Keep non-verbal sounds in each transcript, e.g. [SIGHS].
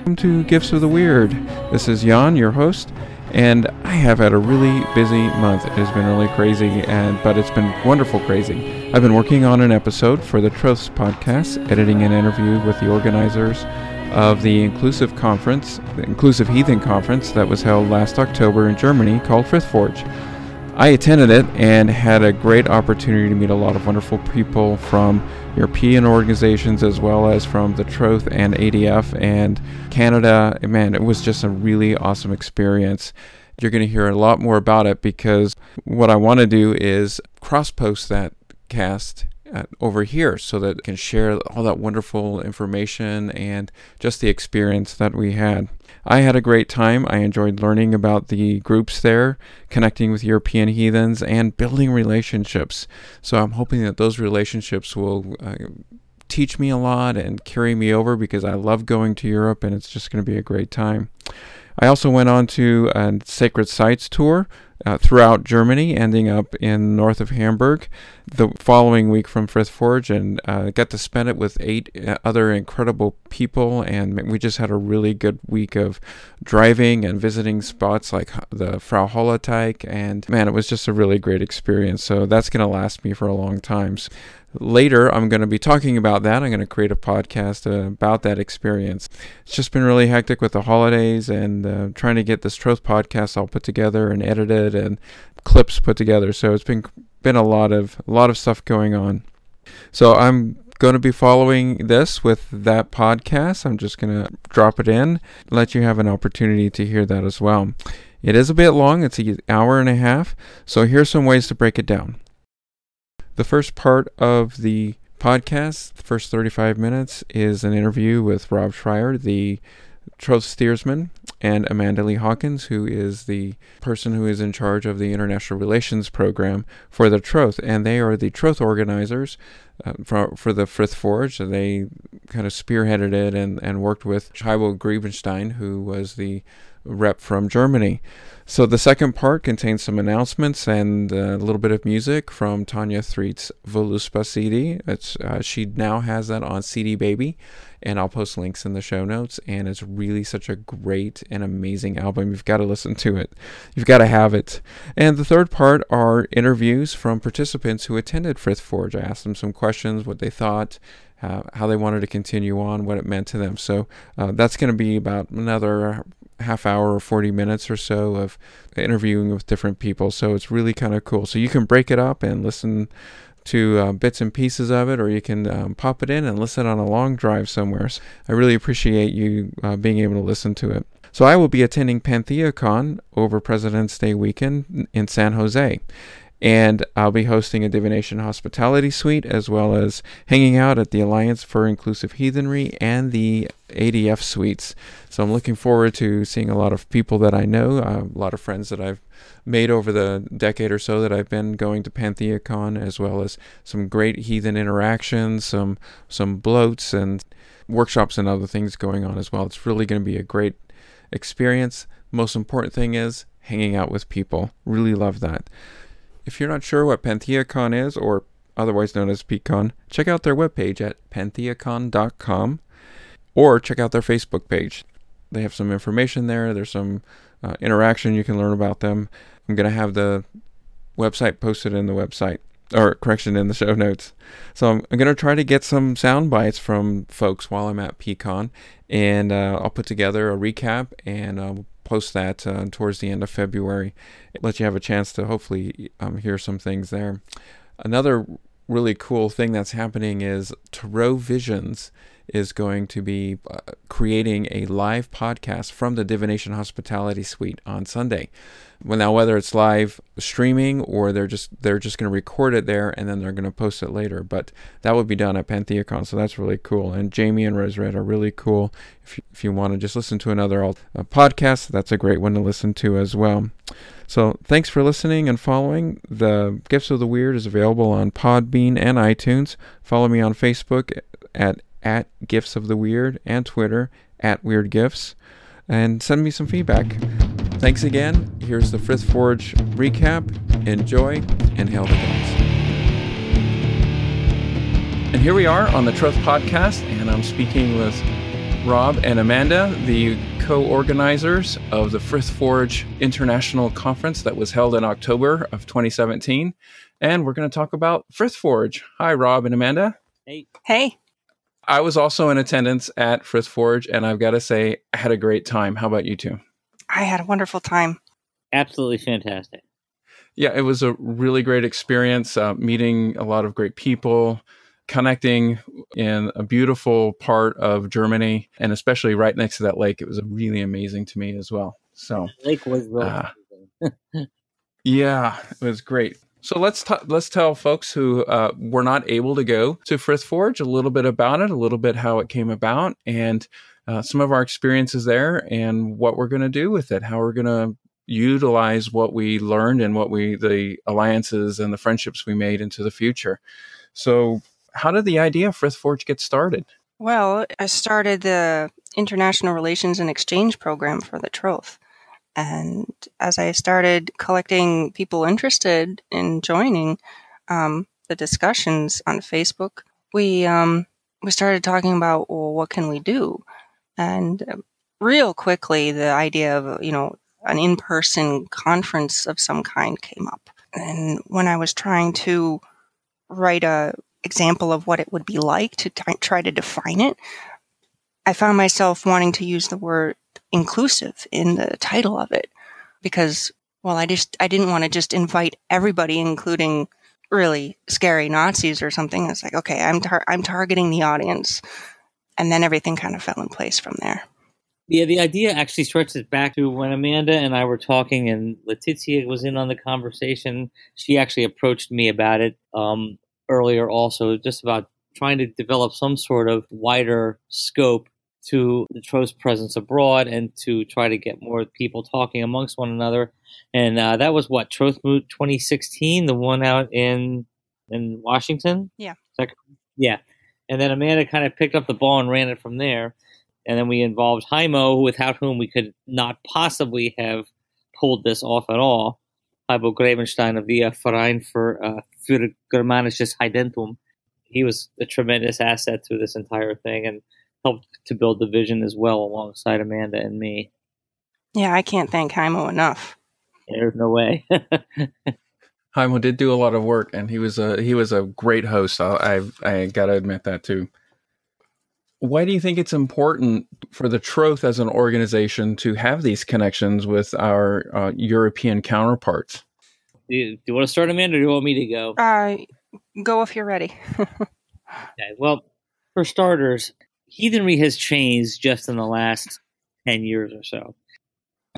Welcome to Gifts of the Weird. This is Jan, your host, and I have had a really busy month. It has been really crazy, and but it's been wonderful crazy. I've been working on an episode for the Troths podcast, editing an interview with the organizers of the Inclusive Conference, the Inclusive Heathen Conference that was held last October in Germany called Frithforge. I attended it and had a great opportunity to meet a lot of wonderful people from European organizations as well as from the Troth and ADF and Canada. Man, it was just a really awesome experience. You're going to hear a lot more about it because what I want to do is cross post that cast uh, over here so that it can share all that wonderful information and just the experience that we had. I had a great time. I enjoyed learning about the groups there, connecting with European heathens, and building relationships. So I'm hoping that those relationships will uh, teach me a lot and carry me over because I love going to Europe and it's just going to be a great time. I also went on to a sacred sites tour uh, throughout Germany, ending up in north of Hamburg the following week from Frithforge, and uh, got to spend it with eight uh, other incredible people. And we just had a really good week of driving and visiting spots like the Frau Holle Teich. And man, it was just a really great experience. So that's going to last me for a long time. Later, I'm going to be talking about that. I'm going to create a podcast about that experience. It's just been really hectic with the holidays and uh, trying to get this Troth podcast all put together and edited and clips put together. So it's been been a lot of a lot of stuff going on. So I'm going to be following this with that podcast. I'm just going to drop it in, let you have an opportunity to hear that as well. It is a bit long, it's an hour and a half. So here's some ways to break it down. The first part of the podcast, the first 35 minutes, is an interview with Rob Schreiwer, the Troth steersman, and Amanda Lee Hawkins, who is the person who is in charge of the international relations program for the Troth. And they are the Troth organizers uh, for, for the Frith Forge. They kind of spearheaded it and, and worked with Heimo Griebenstein, who was the rep from Germany. So the second part contains some announcements and a little bit of music from Tanya Threet's Voluspa CD. It's uh, she now has that on CD Baby, and I'll post links in the show notes. And it's really such a great and amazing album. You've got to listen to it. You've got to have it. And the third part are interviews from participants who attended Frith Forge. I asked them some questions, what they thought, uh, how they wanted to continue on, what it meant to them. So uh, that's going to be about another half hour or 40 minutes or so of interviewing with different people. So it's really kind of cool. So you can break it up and listen to uh, bits and pieces of it, or you can um, pop it in and listen on a long drive somewhere. So I really appreciate you uh, being able to listen to it. So I will be attending PantheaCon over President's Day weekend in San Jose and I'll be hosting a divination hospitality suite as well as hanging out at the Alliance for Inclusive Heathenry and the ADF suites. So I'm looking forward to seeing a lot of people that I know, uh, a lot of friends that I've made over the decade or so that I've been going to PantheaCon, as well as some great heathen interactions, some some blots and workshops and other things going on as well. It's really going to be a great experience. Most important thing is hanging out with people. Really love that. If you're not sure what PantheaCon is, or otherwise known as PCon, check out their webpage at pantheacon.com or check out their Facebook page. They have some information there. There's some uh, interaction you can learn about them. I'm going to have the website posted in the website, or correction, in the show notes. So I'm, I'm going to try to get some sound bites from folks while I'm at PCon, and uh, I'll put together a recap and I'll post that uh, towards the end of February. Let you have a chance to hopefully um, hear some things there. Another really cool thing that's happening is Tarot Visions is going to be uh, creating a live podcast from the Divination Hospitality Suite on Sunday. Well, now whether it's live streaming or they're just they're just going to record it there and then they're going to post it later, but that would be done at PantheaCon, so that's really cool. And Jamie and Rose Red are really cool. If you, if you want to just listen to another uh, podcast, that's a great one to listen to as well. So thanks for listening and following. The Gifts of the Weird is available on Podbean and iTunes. Follow me on Facebook at at Gifts of the Weird and Twitter at Weird Gifts and send me some feedback. Thanks again. Here's the Frith Forge recap. Enjoy and hail the gods. And here we are on the Troth Podcast, and I'm speaking with Rob and Amanda, the co organizers of the Frith Forge International Conference that was held in October of 2017. And we're going to talk about Frith Forge. Hi, Rob and Amanda. Hey. Hey. I was also in attendance at Frith Forge, and I've got to say, I had a great time. How about you two? I had a wonderful time. Absolutely fantastic. Yeah, it was a really great experience, uh, meeting a lot of great people, connecting in a beautiful part of Germany, and especially right next to that lake. It was really amazing to me as well. So, the lake was really uh, [LAUGHS] yeah, it was great. So let's t- let's tell folks who uh, were not able to go to Frith Forge a little bit about it, a little bit how it came about, and uh, some of our experiences there, and what we're going to do with it, how we're going to utilize what we learned and what we the alliances and the friendships we made into the future. So, how did the idea of Frith Forge get started? Well, I started the International Relations and Exchange program for the Troth. And as I started collecting people interested in joining um, the discussions on Facebook, we um, we started talking about well, what can we do, and um, real quickly the idea of you know an in-person conference of some kind came up. And when I was trying to write a example of what it would be like to t- try to define it, I found myself wanting to use the word inclusive in the title of it because well I just I didn't want to just invite everybody including really scary Nazis or something. It's like okay, I'm tar- I'm targeting the audience and then everything kind of fell in place from there. Yeah, the idea actually stretches back to when Amanda and I were talking, and Letizia was in on the conversation. She actually approached me about it um, earlier, also, just about trying to develop some sort of wider scope to the Troth's presence abroad and to try to get more people talking amongst one another. And uh, that was what Troth Moot 2016, the one out in in Washington. Yeah. Yeah. And then Amanda kind of picked up the ball and ran it from there. And then we involved Heimo, without whom we could not possibly have pulled this off at all. Heimo Grevenstein of the uh, Verein für, uh, für Germanisches Heidentum. He was a tremendous asset to this entire thing and helped to build the vision as well alongside Amanda and me. Yeah, I can't thank Heimo enough. There's no way. [LAUGHS] Heimo did do a lot of work, and he was a he was a great host. I I, I got to admit that too. Why do you think it's important for the Troth as an organization to have these connections with our uh, European counterparts? Do you, do you, want to start, Amanda, or do you want me to go? Uh, go if you're ready. [LAUGHS] okay. Well, for starters, heathenry has changed just in the last 10 years or so.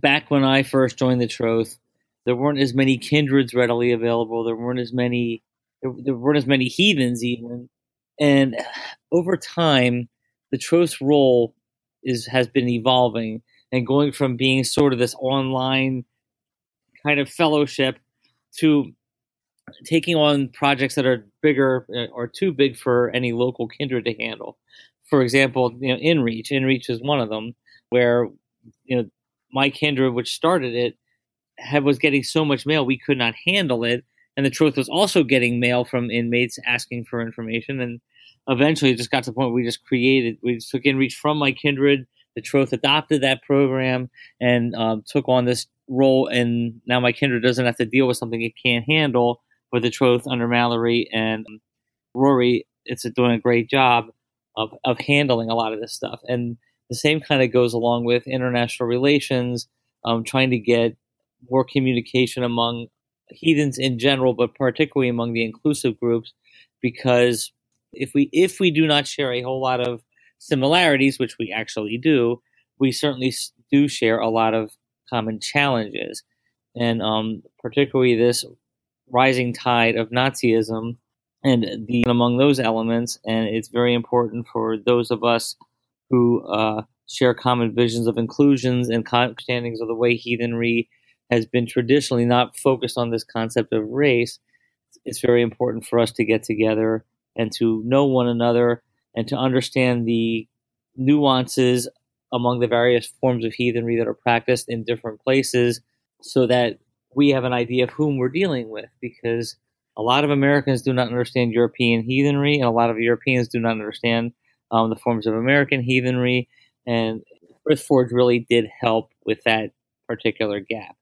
Back when I first joined the Troth, there weren't as many kindreds readily available. There weren't as many, there, there weren't as many heathens even. And over time, the Troth's role is has been evolving and going from being sort of this online kind of fellowship to taking on projects that are bigger uh, or too big for any local kindred to handle. For example, you know, InReach. InReach is one of them where you know my kindred, which started it, had, was getting so much mail we could not handle it, and the Troth was also getting mail from inmates asking for information, and eventually it just got to the point we just created, we just took InReach from my kindred. The Troth adopted that program and um, took on this role, and now my kindred doesn't have to deal with something it can't handle. With the Troth under Mallory and Rory, it's doing a great job of, of handling a lot of this stuff. And the same kind of goes along with international relations, um, trying to get more communication among heathens in general, but particularly among the inclusive groups, because if we if we do not share a whole lot of similarities, which we actually do, we certainly do share a lot of common challenges, and um, particularly this rising tide of Nazism and the among those elements. And it's very important for those of us who uh, share common visions of inclusions and understandings of the way heathenry has been traditionally not focused on this concept of race. It's very important for us to get together and to know one another and to understand the nuances among the various forms of heathenry that are practiced in different places so that we have an idea of whom we're dealing with because a lot of Americans do not understand European heathenry and a lot of Europeans do not understand um, the forms of American heathenry and Frithforge really did help with that particular gap.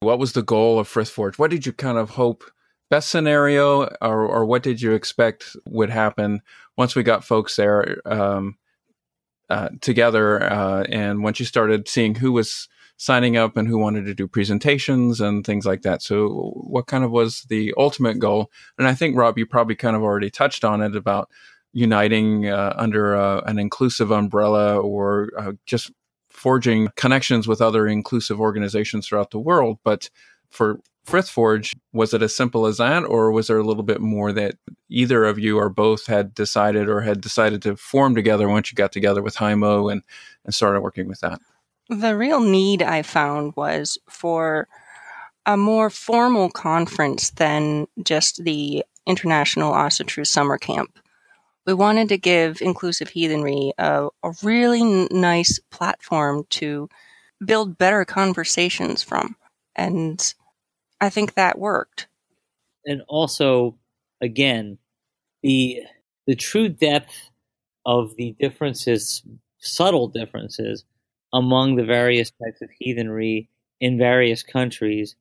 What was the goal of Frith Forge? What did you kind of hope? Best scenario, or, or what did you expect would happen once we got folks there um, uh, together? Uh, and once you started seeing who was signing up and who wanted to do presentations and things like that. So, what kind of was the ultimate goal? And I think, Rob, you probably kind of already touched on it about uniting uh, under uh, an inclusive umbrella or uh, just forging connections with other inclusive organizations throughout the world. But for Frithforge, was it as simple as that, or was there a little bit more that either of you or both had decided or had decided to form together once you got together with Heimo and, and started working with that? The real need I found was for a more formal conference than just the International Asatru Summer Camp. We wanted to give Inclusive Heathenry a, a really n- nice platform to build better conversations from. And I think that worked. And also, again, the the true depth of the differences, subtle differences among the various types of heathenry in various countries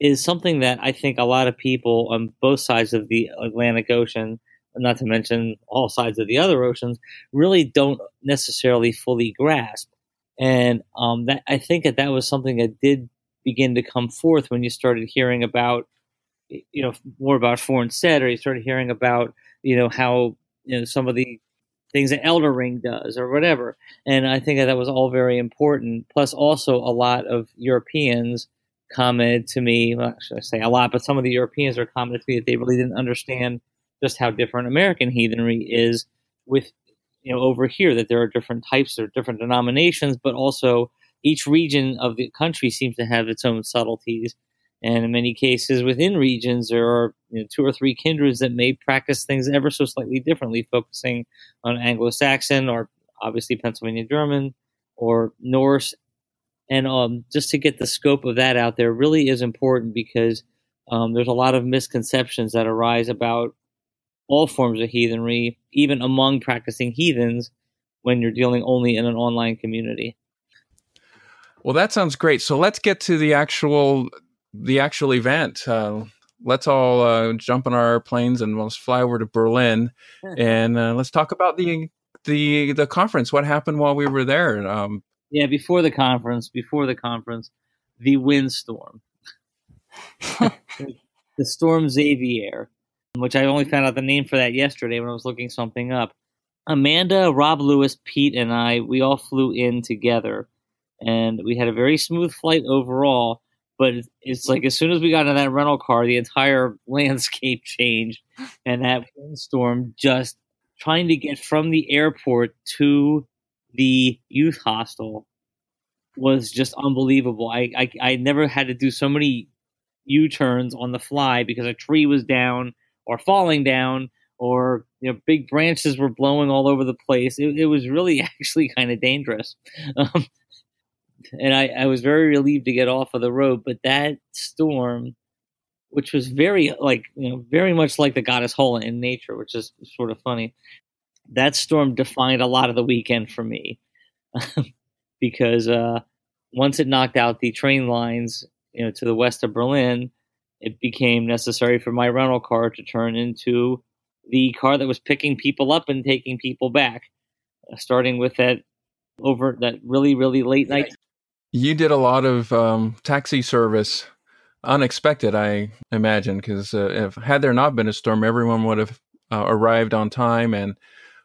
is something that I think a lot of people on both sides of the Atlantic Ocean, not to mention all sides of the other oceans, really don't necessarily fully grasp. And um, that I think that that was something that did begin to come forth when you started hearing about, you know, more about Fornsed, or you started hearing about, you know, how you know some of the things that Eldaring does or whatever. And I think that, that was all very important. Plus, also a lot of Europeans commented to me, well, should I say a lot, but some of the Europeans are commented to me that they really didn't understand just how different American heathenry is with, you know, over here, that there are different types or different denominations, but also each region of the country seems to have its own subtleties. And in many cases, within regions, there are you know, two or three kindreds that may practice things ever so slightly differently, focusing on Anglo Saxon or obviously Pennsylvania German or Norse. And um, just to get the scope of that out there really is important because um, there's a lot of misconceptions that arise about all forms of heathenry, even among practicing heathens, when you're dealing only in an online community. Well, that sounds great. So let's get to the actual the actual event. Uh, let's all uh, jump on our planes and let's fly over to Berlin, and uh, let's talk about the the the conference. What happened while we were there? Um, yeah, before the conference, before the conference, the windstorm, [LAUGHS] [LAUGHS] the storm Xavier, which I only found out the name for that yesterday when I was looking something up. Amanda, Rob Lewis, Pete, and I, we all flew in together, and we had a very smooth flight overall but it's like as soon as we got in that rental car, the entire [LAUGHS] landscape changed, and that windstorm just trying to get from the airport to the youth hostel was just unbelievable. I, I I never had to do so many U turns on the fly because a tree was down or falling down or you know big branches were blowing all over the place. It, it was really [LAUGHS] actually kind of dangerous. Um, and I, I was very relieved to get off of the road. But that storm, which was very like you know very much like the goddess Hola in nature, which is sort of funny. That storm defined a lot of the weekend for me [LAUGHS] because uh, once it knocked out the train lines, you know, to the west of Berlin, it became necessary for my rental car to turn into the car that was picking people up and taking people back, uh, starting with that over that really really late night you did a lot of um, taxi service, unexpected, I imagine, because uh, if had there not been a storm, everyone would have uh, arrived on time, and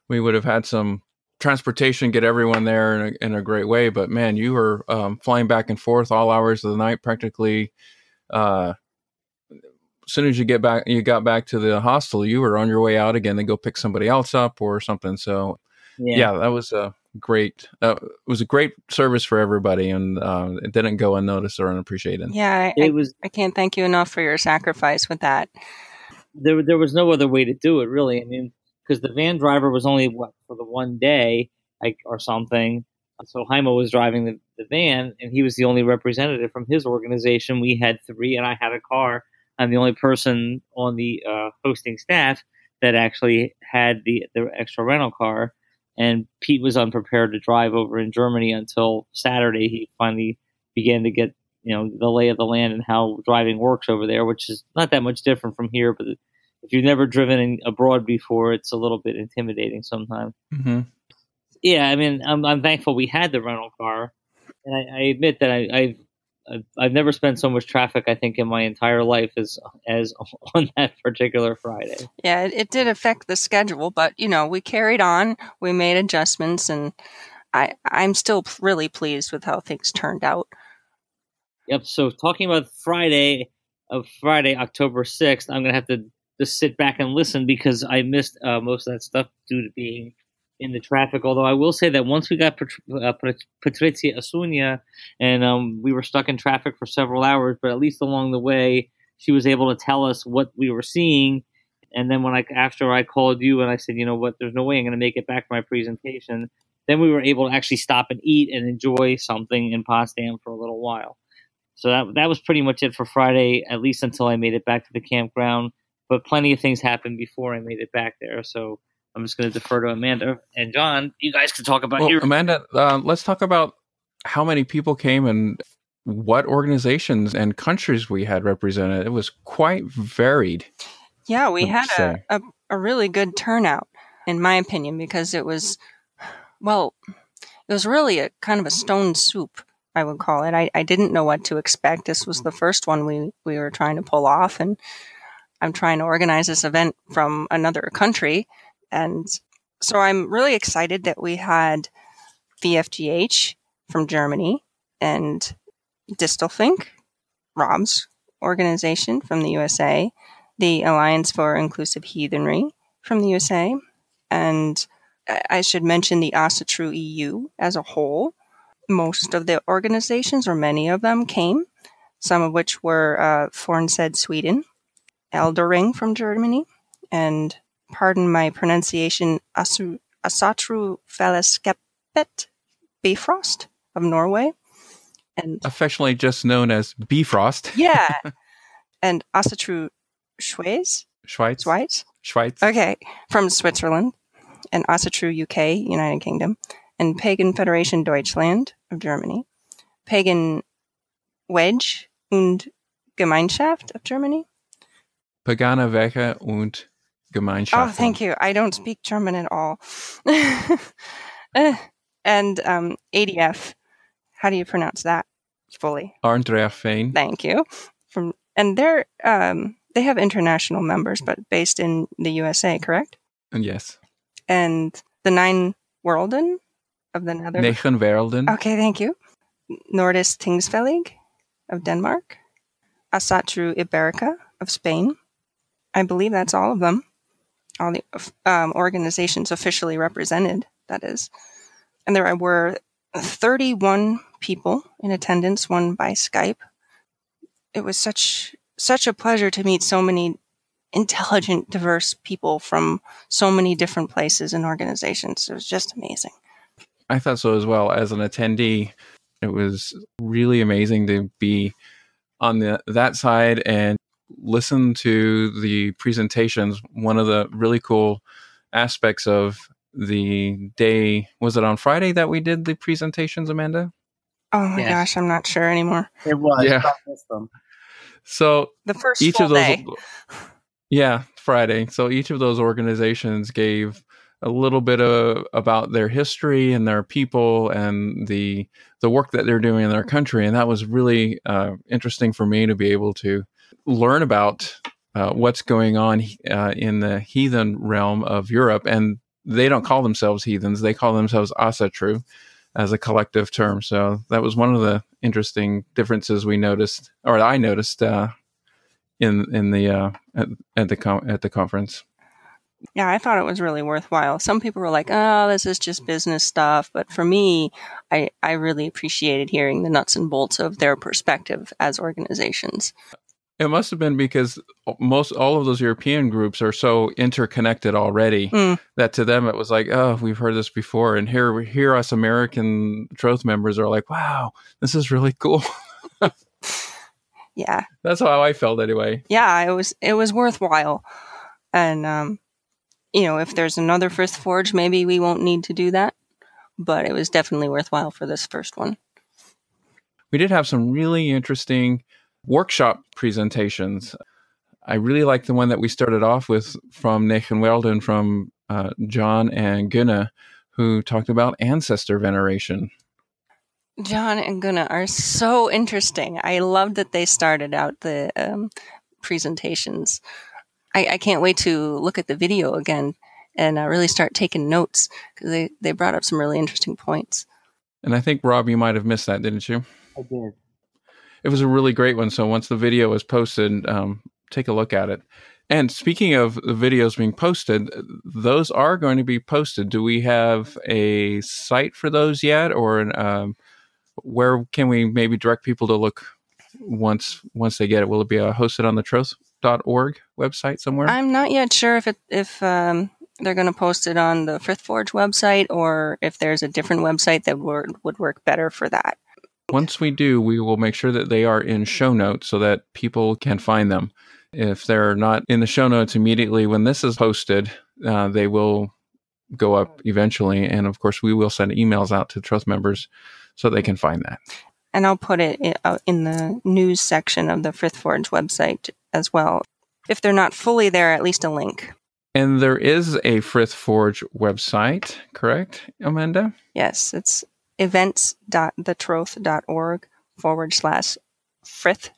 we would have had some transportation get everyone there in a, in a great way. But man, you were um, flying back and forth all hours of the night, practically. Uh, as soon as you get back, you got back to the hostel, you were on your way out again to go pick somebody else up or something. So, yeah, yeah that was a great uh, it was a great service for everybody and uh, it didn't go unnoticed or unappreciated. Yeah I, it was I, I can't thank you enough for your sacrifice with that. There, there was no other way to do it really. I mean because the van driver was only what for the one day like or something. So Heimo was driving the, the van and he was the only representative from his organization. We had three and i had a car i'm the only person on the uh, hosting staff that actually had the the extra rental car and Pete was unprepared to drive over in Germany until Saturday. He finally began to get you know the lay of the land and how driving works over there, which is not that much different from here. But if you've never driven in, abroad before, it's a little bit intimidating sometimes. Mm-hmm. Yeah, I mean, I'm, I'm thankful we had the rental car, and I, I admit that I, I've I've never spent so much traffic I think in my entire life as as [LAUGHS] on that particular Friday. Yeah, it, it, did affect the schedule, but you know we carried on, we made adjustments, and I I'm still really pleased with how things turned out. Yep. So talking about Friday of Friday, October sixth, I'm gonna have to just sit back and listen because I missed uh, most of that stuff due to being in the traffic. Although I will say that once we got Pat- uh, Patrizia Asunia and um, we were stuck in traffic for several hours, but at least along the way, she was able to tell us what we were seeing. And then when I after I called you and I said, you know what, there's no way I'm going to make it back for my presentation. Then we were able to actually stop and eat and enjoy something in Potsdam for a little while. So that that was pretty much it for Friday, at least until I made it back to the campground. But plenty of things happened before I made it back there. So I'm just going to defer to Amanda and John. You guys can talk about well, your. Amanda, uh, let's talk about how many people came and what organizations and countries we had represented. It was quite varied. Yeah, we had a, a, a really good turnout, in my opinion, because it was, well, it was really a kind of a stone soup. I would call it. I, I didn't know what to expect. This was the first one we, we were trying to pull off, and I'm trying to organize this event from another country. And so I'm really excited that we had VFGH from Germany and Distelfink, Rob's organization from the USA, the Alliance for Inclusive Heathenry from the USA, and I should mention the ASATRU EU as a whole. Most of the organizations, or many of them, came, some of which were uh, Fornsed Sweden, Eldaring from Germany, and pardon my pronunciation, Asu, Asatru Fellesskapet Bifrost of Norway. And affectionately just known as Bifrost. [LAUGHS] yeah. [LAUGHS] And Asatru Schweiz? Schweiz. Schweiz? Schweiz. Okay. From Switzerland. And Asatru UK, United Kingdom. And Pagan Federation Deutschland of Germany. Pagan Wedge und Gemeinschaft of Germany. Pagana Weche und Gemeinschaft. Oh, thank you. I don't speak German at all. [LAUGHS] and um, ADF, how do you pronounce that fully? Ár nDraíocht Féin. Thank you. From and they're um, they have international members, but based in the USA, correct? And yes. And the Nine Worlden of the Netherlands. Negen Werelden. Okay, thank you. Nordis Tingsvelig of Denmark. Asatru Iberica of Spain. I believe that's all of them all the um, organizations officially represented, that is. And there were 31 people in attendance, one by Skype. It was such such a pleasure to meet so many intelligent, diverse people from so many different places and organizations. It was just amazing. I thought so as well. As an attendee, it was really amazing to be on the that side and listen to the presentations, one of the really cool aspects of the day was it on Friday that we did the presentations, Amanda? Oh my yes. gosh, I'm not sure anymore. It was. Yeah. So the first each of those, day. [LAUGHS] yeah, Friday. So each of those organizations gave a little bit of about their history and their people and the the work that they're doing in their country, and that was really uh, interesting for me to be able to learn about uh, what's going on uh, in the heathen realm of Europe. And they don't call themselves heathens; they call themselves Asatru as a collective term. So that was one of the interesting differences we noticed, or I noticed uh, in in the uh, at, at, the com- at the conference. Yeah, I thought it was really worthwhile. Some people were like, "Oh, this is just business stuff," but for me, I I really appreciated hearing the nuts and bolts of their perspective as organizations. It must have been because most all of those European groups are so interconnected already mm. that to them it was like, oh, we've heard this before, and here here us American Troth members are like, wow, this is really cool. [LAUGHS] yeah, that's how I felt anyway. Yeah, it was it was worthwhile, and um, you know, if there's another Frith Forge, maybe we won't need to do that. But it was definitely worthwhile for this first one. We did have some really interesting workshop presentations. I really like the one that we started off with from Nathan Weldon from uh, John and Gunna, who talked about ancestor veneration. John and Gunna are so interesting. I love that they started out the um, presentations. I, I, can't wait to look at the video again and uh, really start taking notes because they, they brought up some really interesting points. And I think, Rob, you might have missed that, didn't you? I did. It was a really great one. So once the video is posted, um, take a look at it. And speaking of the videos being posted, those are going to be posted. Do we have a site for those yet, or um, where can we maybe direct people to look once once they get it? Will it be uh, hosted on the troth.org website somewhere? I'm not yet sure if it if um, they're going to post it on the Frith Forge website or if there's a different website that would would work better for that. Once we do, we will make sure that they are in show notes so that people can find them. If they're not in the show notes immediately when this is posted, uh, they will go up eventually. And of course, we will send emails out to Troth members so they can find that. And I'll put it in, uh, in the news section of the Frith Forge website as well. If they're not fully there, at least a link. And there is a Frith Forge website, correct, Amanda? Yes, it's events.thetroth.org forward slash frith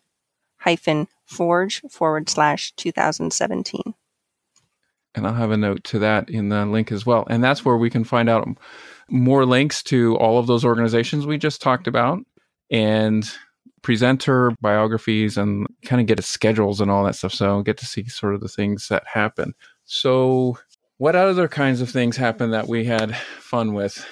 hyphen forge forward slash 2017. And I'll have a note to that in the link as well. And that's where we can find out more links to all of those organizations we just talked about and presenter biographies and kind of get a schedules and all that stuff. So get to see sort of the things that happen. So, what other kinds of things happen that we had fun with?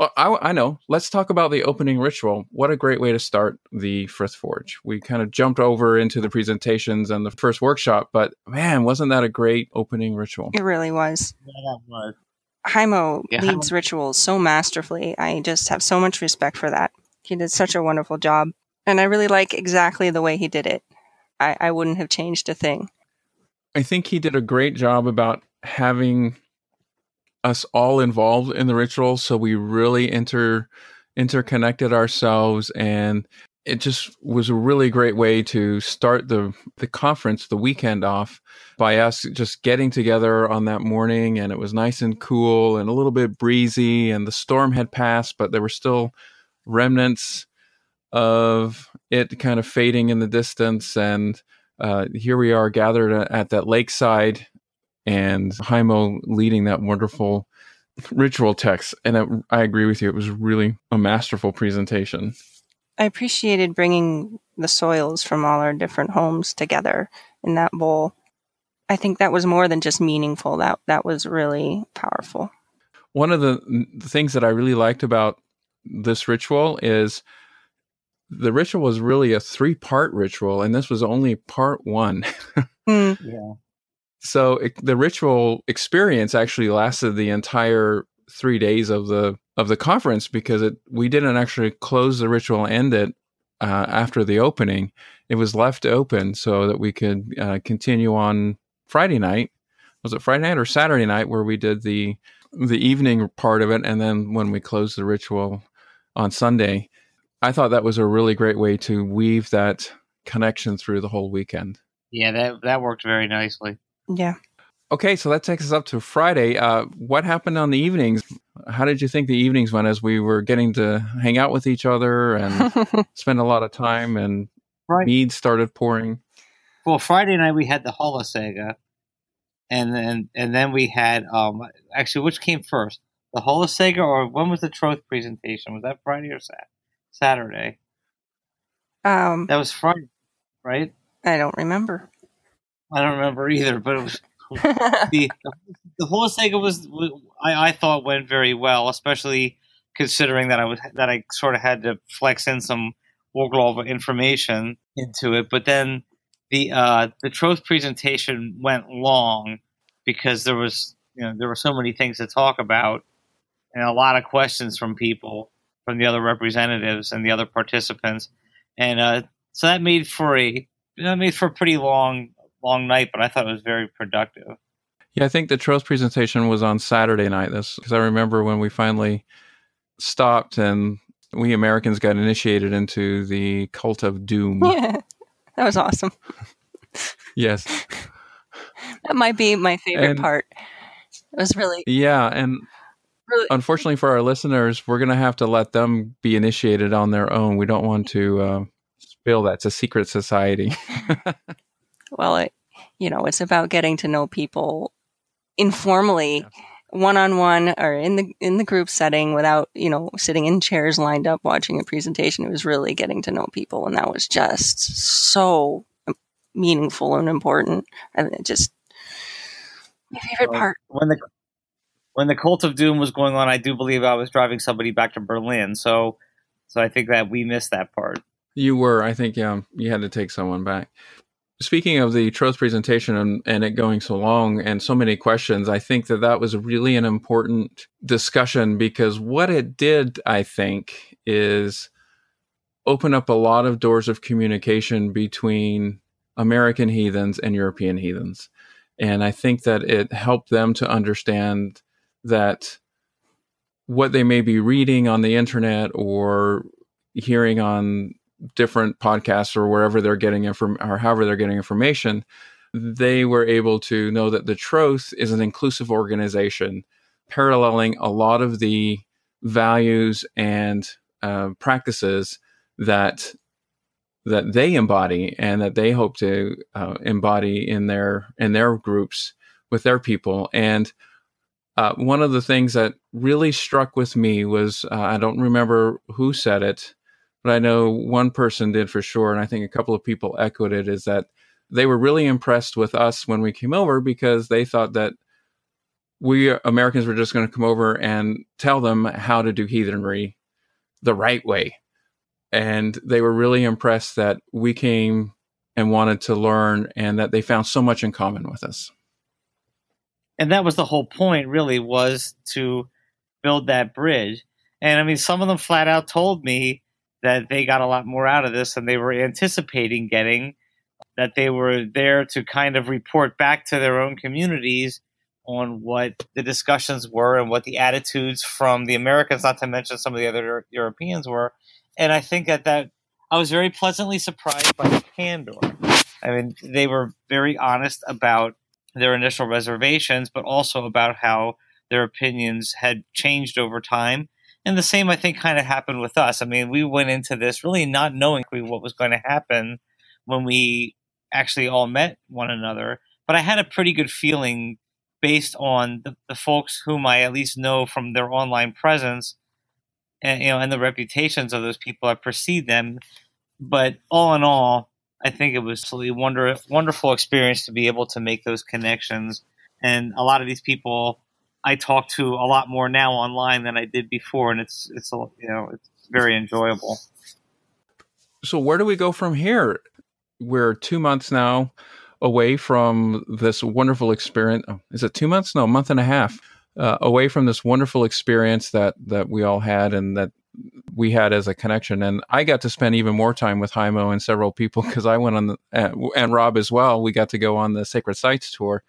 Well, I, I, know. Let's talk about the opening ritual. What a great way to start the Frith Forge. We kind of jumped over into the presentations and the first workshop, but man, wasn't that a great opening ritual? It really was. Yeah, that was. Heimo yeah, leads Heimo. rituals so masterfully. I just have so much respect for that. He did such a wonderful job. And I really like exactly the way he did it. I, I wouldn't have changed a thing. I think he did a great job about having us all involved in the ritual so we really inter interconnected ourselves and it just was a really great way to start the the conference the weekend off by us just getting together on that morning and it was nice and cool and a little bit breezy and the storm had passed but there were still remnants of it kind of fading in the distance and uh, here we are gathered at that lakeside and Heimo leading that wonderful ritual text. And it, I agree with you. It was really a masterful presentation. I appreciated bringing the soils from all our different homes together in that bowl. I think that was more than just meaningful. That that was really powerful. One of the, the things that I really liked about this ritual is the ritual was really a three part ritual, and this was only part one. [LAUGHS] mm. Yeah. So it, the ritual experience actually lasted the entire three days of the of the conference because it we didn't actually close the ritual and end it uh, after the opening. It was left open so that we could uh, continue on Friday night. Was it Friday night or Saturday night where we did the the evening part of it, and then when we closed the ritual on Sunday, I thought that was a really great way to weave that connection through the whole weekend. Yeah, that that worked very nicely. Yeah. Okay, so that takes us up to Friday. Uh, what happened on the evenings? How did you think the evenings went as we were getting to hang out with each other and [LAUGHS] spend a lot of time and right. mead started pouring? Well, Friday night we had the Holosaga, and then and then we had um actually which came first, the Holosaga or when was the Troth presentation? Was that Friday or Saturday? Um, that was Friday, right? I don't remember. I don't remember either, but it was [LAUGHS] the the whole Sega was I, I thought went very well, especially considering that I was that I sort of had to flex in some Warglova information into it. But then the uh, the Troth presentation went long because there was you know there were so many things to talk about and a lot of questions from people from the other representatives and the other participants, and uh, so that made for a that made for a pretty long long night, but I thought it was very productive. Yeah, I think the Troth presentation was on Saturday night. This because I remember when we finally stopped and we Americans got initiated into the cult of doom. [LAUGHS] Yeah, that was awesome. yes, that might be my favorite and, part. It was really yeah, and really, unfortunately for our listeners, we're gonna have to let them be initiated on their own. We don't want to uh, spill that. It's a secret society. [LAUGHS] well, it, you know, it's about getting to know people informally one on one or in the in the group setting without you know sitting in chairs lined up watching a presentation. It was really getting to know people and that was just so um, meaningful and important. And it just my favorite part. when the when the cult of doom was going on i do believe i was driving somebody back to berlin. So so i think that we missed that part. You were i think yeah you had to take someone back speaking of the Troth presentation and, and, it going so long and so many questions, I think that that was really an important discussion because what it did, I think, is open up a lot of doors of communication between American heathens and European heathens. And I think that it helped them to understand that what they may be reading on the internet or hearing on different podcasts or wherever they're getting inform or however they're getting information, they were able to know that the Troth is an inclusive organization, paralleling a lot of the values and uh, practices that that they embody and that they hope to uh, embody in their in their groups with their people. And uh, one of the things that really struck with me was uh, I don't remember who said it, but I know one person did for sure, and I think a couple of people echoed it. Is that they were really impressed with us when we came over because they thought that we Americans were just going to come over and tell them how to do heathenry the right way. And they were really impressed that we came and wanted to learn and that they found so much in common with us. And that was the whole point, really, was to build that bridge. And I mean, some of them flat out told me that they got a lot more out of this than they were anticipating getting, that they were there to kind of report back to their own communities on what the discussions were and what the attitudes from the Americans, not to mention some of the other Europeans, were. And I think that that I was very pleasantly surprised by the candor. I mean, they were very honest about their initial reservations, but also about how their opinions had changed over time and the same, I think, kind of happened with us. I mean, we went into this really not knowing what was going to happen when we actually all met one another. But I had a pretty good feeling based on the, the folks whom I at least know from their online presence and, you know, and the reputations of those people. I perceived them. But all in all, I think it was a wonder, wonderful experience to be able to make those connections. And a lot of these people I talk to a lot more now online than I did before, and it's it's you know it's very enjoyable. So where do we go from here? We're two months now away from this wonderful experience. Oh, is it two months? No, a month and a half uh, away from this wonderful experience that that we all had and that we had as a connection. And I got to spend even more time with Heimo and several people [LAUGHS] because I went on the and Rob as well. We got to go on the Sacred Sites tour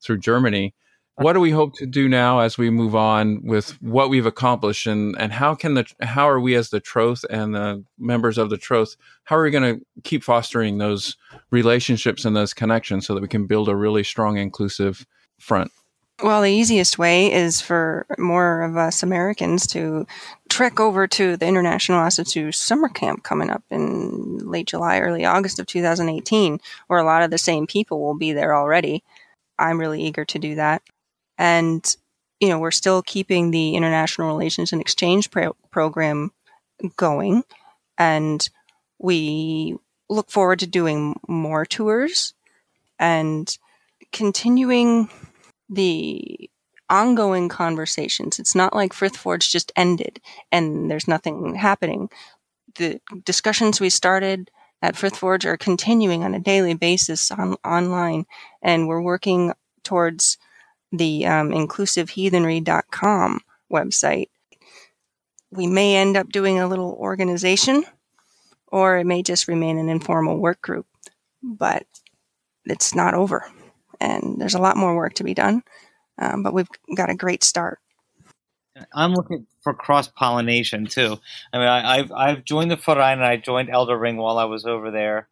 through Germany what do we hope to do now as we move on with what we've accomplished? And, and how can the how are we as the troth and the members of the troth how are we going to keep fostering those relationships and those connections so that we can build a really strong inclusive front? Well the easiest way is for more of us americans to trek over to the international institute summer camp coming up in late july early august of 2018 where a lot of the same people will be there already. I'm really eager to do that and, you know, we're still keeping the International Relations and Exchange pro- Program going. And we look forward to doing more tours and continuing the ongoing conversations. It's not like Frith Frithforge just ended and there's nothing happening. The discussions we started at Frith Frithforge are continuing on a daily basis on, online, and we're working towards the um, inclusiveheathenry.com website. We may end up doing a little organization, or it may just remain an informal work group, but it's not over. and there's a lot more work to be done. Um, but we've got a great start. I'm looking for cross pollination too. I mean, I, have I've joined the Verein and I joined Eldaring while I was over there,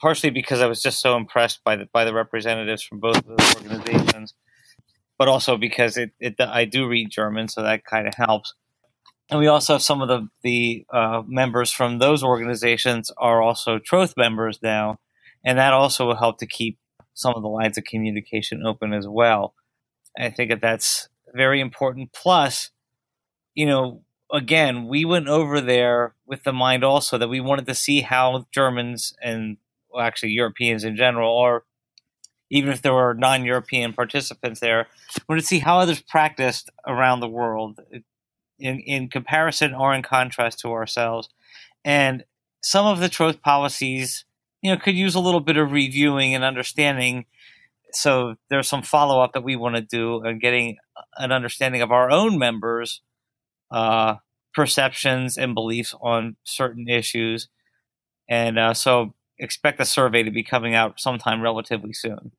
partially because I was just so impressed by the by the representatives from both of those organizations, but also because it, it I do read German, so that kind of helps. And we also have some of the the uh, members from those organizations are also Troth members now, and that also will help to keep some of the lines of communication open as well. I think that that's very important. Plus, you know, again, we went over there with the mind also that we wanted to see how Germans and well, actually Europeans in general, or even if there were non-European participants there, we wanted to see how others practiced around the world in in comparison or in contrast to ourselves. And some of the troth policies, you know, could use a little bit of reviewing and understanding so there's some follow up that we want to do and getting an understanding of our own members' uh, perceptions and beliefs on certain issues. And uh, so expect a survey to be coming out sometime relatively soon.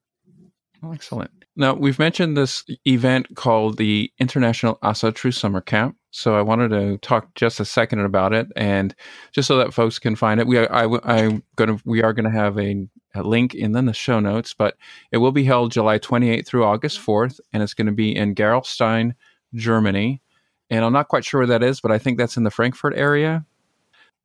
Excellent. Now, we've mentioned this event called the International Asatru Summer Camp. So I wanted to talk just a second about it, and just so that folks can find it, we are, I, I going to we are going to have a a link in the show notes, but it will be held July 28th through August 4th, and it's going to be in Gerolstein, Germany. And I'm not quite sure where that is, but I think that's in the Frankfurt area.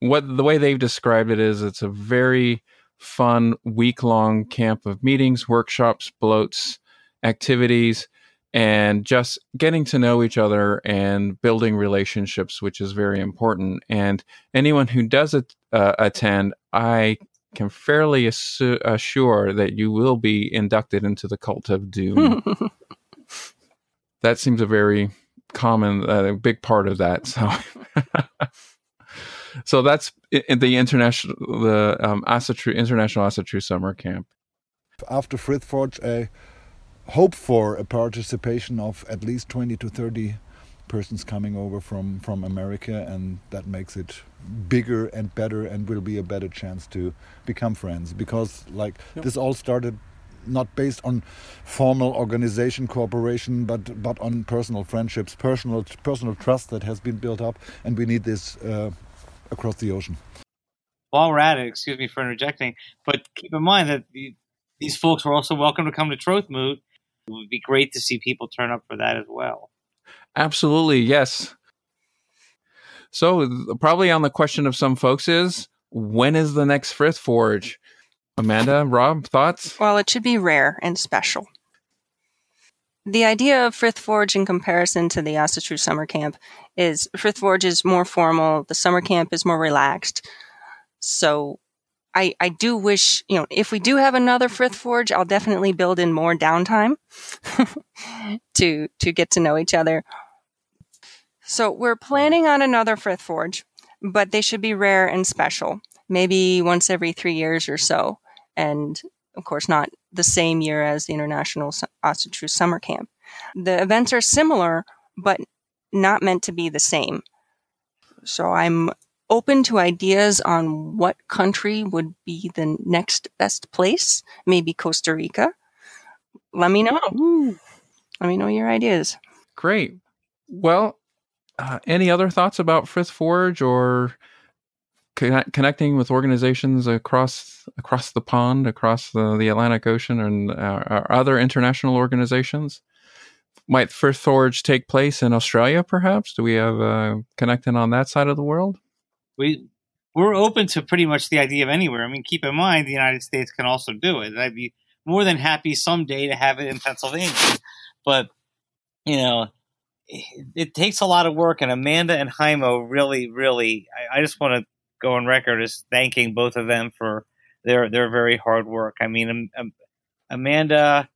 What the way they've described it is it's a very fun week long camp of meetings, workshops, blots, activities, and just getting to know each other and building relationships, which is very important. And anyone who does uh, attend, I can fairly assu- assure that you will be inducted into the cult of doom. [LAUGHS] that seems a very common, uh, big part of that. So, [LAUGHS] so that's in the international, the um, Asatru, International Asatru Summer Camp. After Frithforge, I hope for a participation of at least 20 to 30 persons coming over from from America, and that makes it bigger and better, and will be a better chance to become friends. Because like yep. this all started not based on formal organization cooperation, but but on personal friendships, personal personal trust that has been built up, and we need this uh, across the ocean. While we're at it, excuse me for interjecting, but keep in mind that the, these folks are also welcome to come to Trothmoot. It would be great to see people turn up for that as well. Absolutely, yes. So, probably on the question of some folks is when is the next Frith Forge? Amanda, Rob, thoughts? Well, it should be rare and special. The idea of Frith Forge in comparison to the Asatru summer camp is Frith Forge is more formal, the summer camp is more relaxed. So I, I do wish, you know, if we do have another Frith Forge, I'll definitely build in more downtime [LAUGHS] to to get to know each other. So we're planning on another Frith Forge, but they should be rare and special. Maybe once every three years or so. And of course, not the same year as the International Asatru Summer Camp. The events are similar, but not meant to be the same. So I'm open to ideas on what country would be the next best place. Maybe Costa Rica. Let me know. Let me know your ideas. Great. Well, uh, any other thoughts about Frith Forge or con- connecting with organizations across across the pond, across the, the Atlantic Ocean, and uh, other international organizations? Might Frith Forge take place in Australia? Perhaps. Do we have uh, connecting on that side of the world? We we're open to pretty much the idea of anywhere. I mean, keep in mind the United States can also do it. I'd be more than happy someday to have it in Pennsylvania, but you know it, takes a lot of work, and Amanda and Heimo really, really, I, I just want to go on record as thanking both of them for their their very hard work. I mean, um, um, Amanda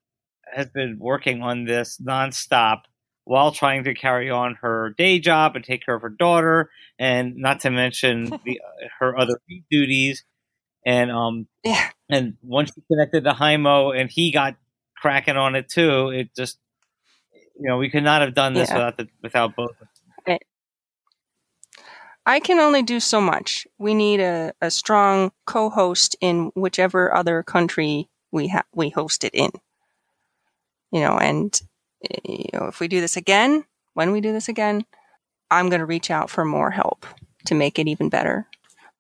has been working on this nonstop while trying to carry on her day job and take care of her daughter, and not to mention [LAUGHS] the, her other duties. And um, yeah. and once she connected to Heimo and he got cracking on it too, it just you know, we could not have done this yeah. without the, without both. I can only do so much. We need a, a strong co-host in whichever other country we ha- we host it in. you know, and you know, if we do this again, when we do this again, I'm going to reach out for more help to make it even better.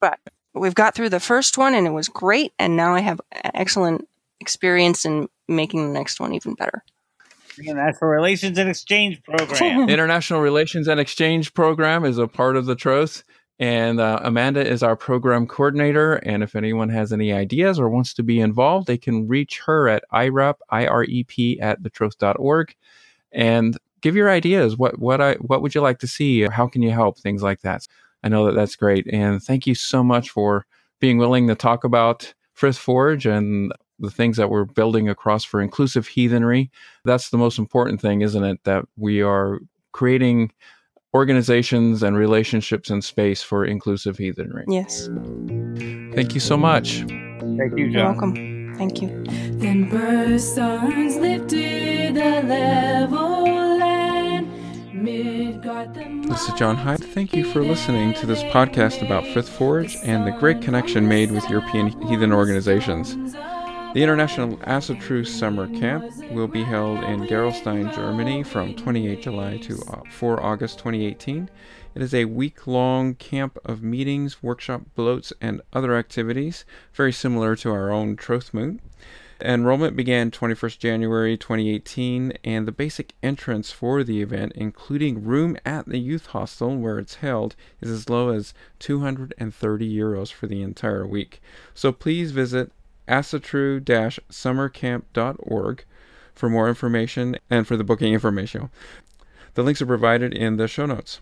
But we've got through the first one and it was great. And now I have excellent experience in making the next one even better. International Relations and Exchange Program. [LAUGHS] International Relations and Exchange Program is a part of the Troth. And uh, Amanda is our program coordinator. And if anyone has any ideas or wants to be involved, they can reach her at IREP, I-R-E-P at thetroth.org and give your ideas. What, what I, what would you like to see? How can you help? Things like that. I know that that's great. And thank you so much for being willing to talk about Frith Forge and the things that we're building across for inclusive heathenry. That's the most important thing, isn't it? That we are creating organizations and relationships and space for inclusive heathenry. Yes. Thank you so much. Thank you, You're John. welcome. Thank you. Then Bur's sons lifted the level land. Midgard the This is John Hyde. Thank you for listening to this podcast about Frith Forge and the great connection made with European heathen organizations. The International Asatru Summer Camp will be held in Gerolstein, Germany from 28 July to uh, 4 August 2018. It is a week long camp of meetings, workshop blots, and other activities, very similar to our own Troth Trothmoot. Enrollment began 21st January 2018, and the basic entrance for the event, including room at the youth hostel where it's held, is as low as 230 euros for the entire week. So please visit asatru-summercamp.org for more information and for the booking information. The links are provided in the show notes.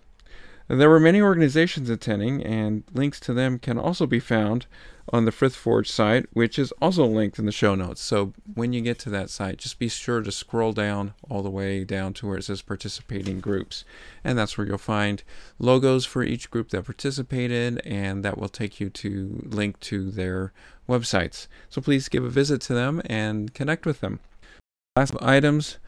There were many organizations attending, and links to them can also be found on the Frith Forge site, which is also linked in the show notes. So when you get to that site, just be sure to scroll down all the way down to where it says participating groups. And that's where you'll find logos for each group that participated, and that will take you to link to their websites. So please give a visit to them and connect with them. Last items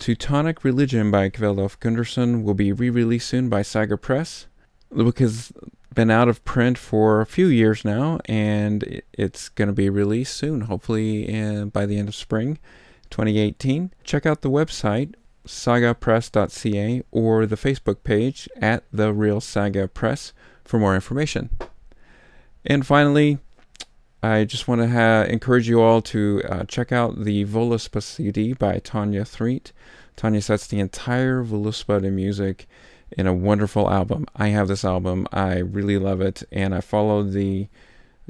Teutonic Religion by Kveldulf Gundarsson will be re released soon by Saga Press. The book has been out of print for a few years now, and it's going to be released soon, hopefully in, by the end of spring 2018. Check out the website, sagapress.ca, or the Facebook page at The Real Saga Press for more information. And finally, I just want to ha- encourage you all to uh, check out the Voluspa CD by Tanya Threet. Tanya sets the entire Voluspa to music in a wonderful album. I have this album. I really love it, and I followed the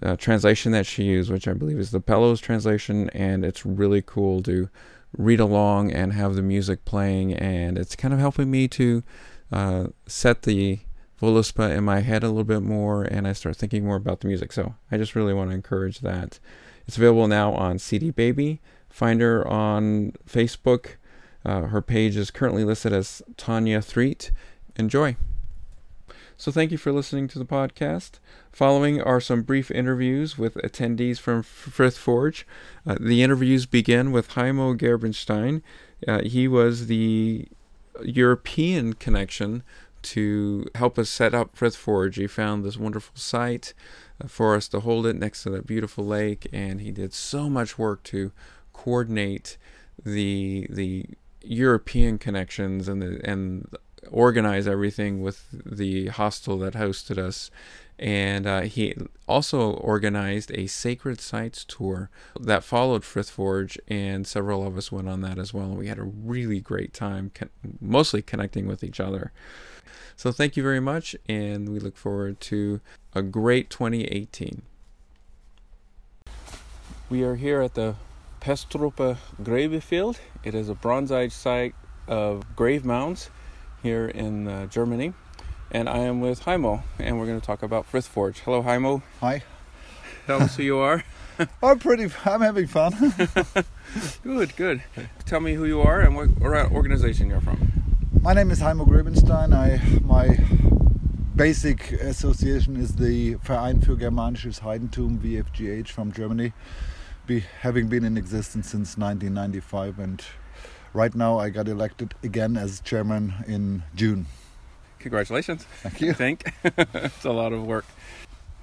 uh, translation that she used, which I believe is the Bellows translation, and it's really cool to read along and have the music playing, and it's kind of helping me to uh, set the Voluspa in my head a little bit more, and I start thinking more about the music. So I just really want to encourage that. It's available now on CD Baby. Find her on Facebook. Uh, her page is currently listed as Tanya Threet. Enjoy. So thank you for listening to the podcast. Following are some brief interviews with attendees from Frith Forge. Uh, the interviews begin with Heimo Grebenstein. Uh, he was the European connection to help us set up Frith Forge. He found this wonderful site uh, for us to hold it next to that beautiful lake, and he did so much work to coordinate the the European connections and the and organize everything with the hostel that hosted us. And uh, he also organized a sacred sites tour that followed Frith Forge, and several of us went on that as well. We had a really great time, con- mostly connecting with each other. So thank you very much, and we look forward to a great 2018. We are here at the Pestrupa Gravefield. It is a Bronze Age site of grave mounds here in uh, Germany. And I am with Heimo, and we're going to talk about Frith Forge. Hello, Heimo. Hi. Tell us who you are. [LAUGHS] I'm pretty. I'm having fun. [LAUGHS] good, good. Tell me who you are and what organization you're from. My name is Heimo Grebenstein. I my basic association is the Verein für Germanisches Heidentum (VFGH) from Germany, be, having been in existence since 1995, and right now I got elected again as chairman in June. Congratulations. Thank you. I think [LAUGHS] it's a lot of work.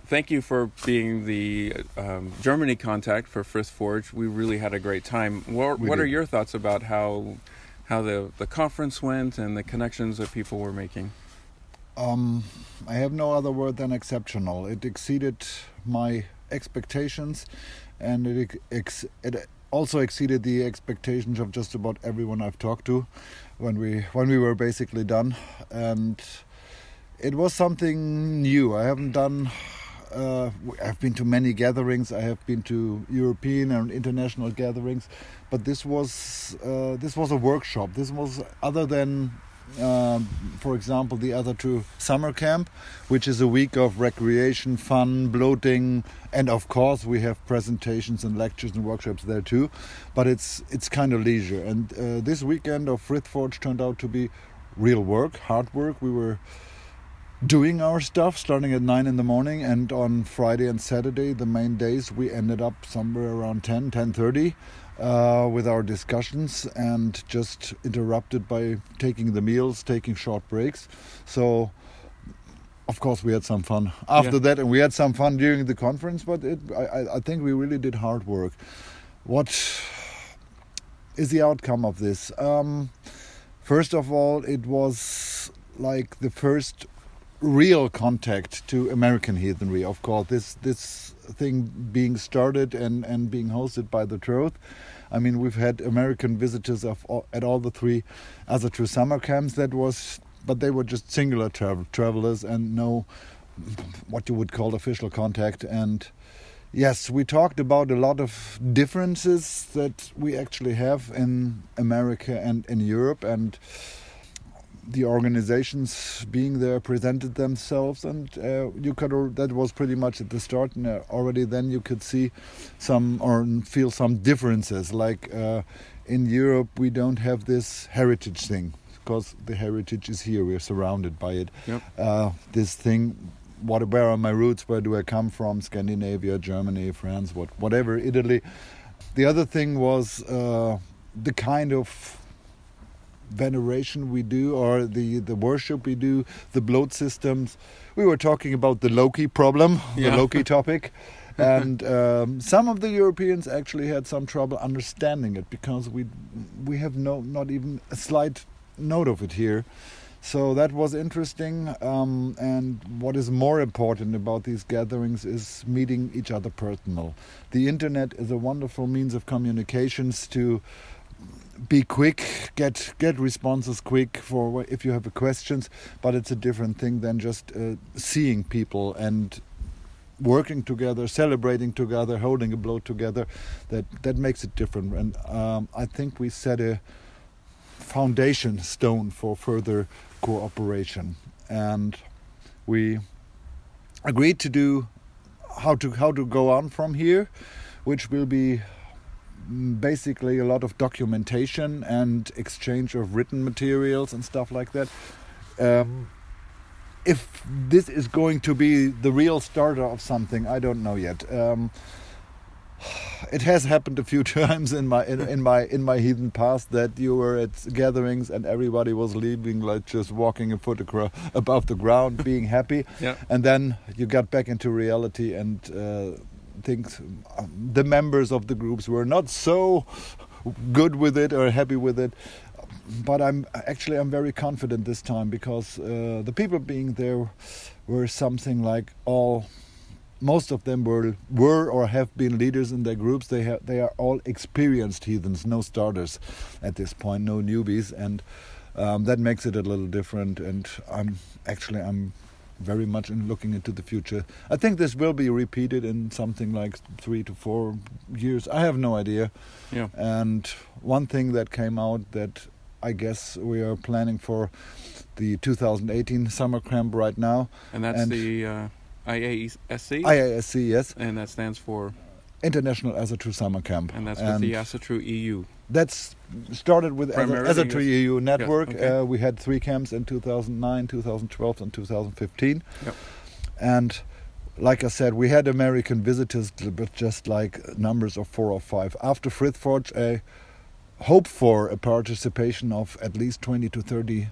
thank you for being the um, Germany contact for Frith Forge. We really had a great time. What, what are your thoughts about how how the the conference went and the connections that people were making? Um, I have no other word than exceptional. It exceeded my expectations, and it ex- it also exceeded the expectations of just about everyone I've talked to when we when we were basically done, and it was something new. I haven't done. Uh, I've been to many gatherings. I have been to European and international gatherings, but this was uh, this was a workshop. This was other than um, for example, the other two summer camp, which is a week of recreation, fun, blotting, and of course we have presentations and lectures and workshops there too. But it's it's kind of leisure. And uh, this weekend of Frith Forge turned out to be real work, hard work. We were doing our stuff starting at 9 in the morning and on friday and saturday the main days we ended up somewhere around 10 10.30 uh, with our discussions and just interrupted by taking the meals taking short breaks so of course we had some fun after Yeah. that and we had some fun during the conference but it, I, I- I think we really did hard work what is the outcome of this um, first of all it was like the first real contact to American heathenry. Of course, this this thing being started and and being hosted by the Troth. I mean, we've had American visitors of at all the three other two summer camps. That was, but they were just singular travel, travelers and no what you would call official contact. And yes, we talked about a lot of differences that we actually have in America and in Europe and the organizations being there presented themselves and uh, you could that was pretty much at the start and uh, already then you could see some or feel some differences like uh, in Europe we don't have this heritage thing because the heritage is here we're surrounded by it. Yep. uh, this thing what where are my roots? Where do I come from? Scandinavia Germany France what whatever Italy. The other thing was uh, the kind of veneration we do or the, the worship we do, the blot systems. We were talking about the Loki problem, Yeah. the Loki [LAUGHS] topic. and um, some of the Europeans actually had some trouble understanding it because we we have no not even a slight note of it here. So that was interesting. Um, and what is more important about these gatherings is meeting each other personal. The internet is a wonderful means of communications to be quick, get get responses quick for if you have questions. But it's a different thing than just uh, seeing people and working together, celebrating together, holding a blot together. That that makes it different. And um, I think we set a foundation stone for further cooperation. And we agreed to do how to how to go on from here, which will be basically a lot of documentation and exchange of written materials and stuff like that. Um, if this is going to be the real starter of something, I don't know yet. Um, it has happened a few [LAUGHS] times in my in, in my in my heathen past that you were at gatherings and everybody was leaving like just walking a foot across, above the ground, being happy, [LAUGHS] Yeah. and then you got back into reality and uh, things. Um, the members of the groups were not so good with it or happy with it. But I'm actually I'm very confident this time because uh, the people being there were something like all most of them were were or have been leaders in their groups. They have they are all experienced heathens, no starters at this point, no newbies, and um, that makes it a little different. And I'm actually I'm very much in looking into the future. I think this will be repeated in something like three to four years. I have no idea. Yeah. And one thing that came out that I guess we are planning for the 2018 summer camp right now. And that's And- the uh, IASC, IASC, yes, and that stands for, International Asatru Summer Camp. and that's with the Asatru EU. That's started with Primarily as a Tree yes. EU network. okay. uh, we had three camps in 2009, 2012, and 2015. Yep. And like I said, we had American visitors, but just like numbers of four or five. After Frith Forge, I hope for a participation of at least 20 to 30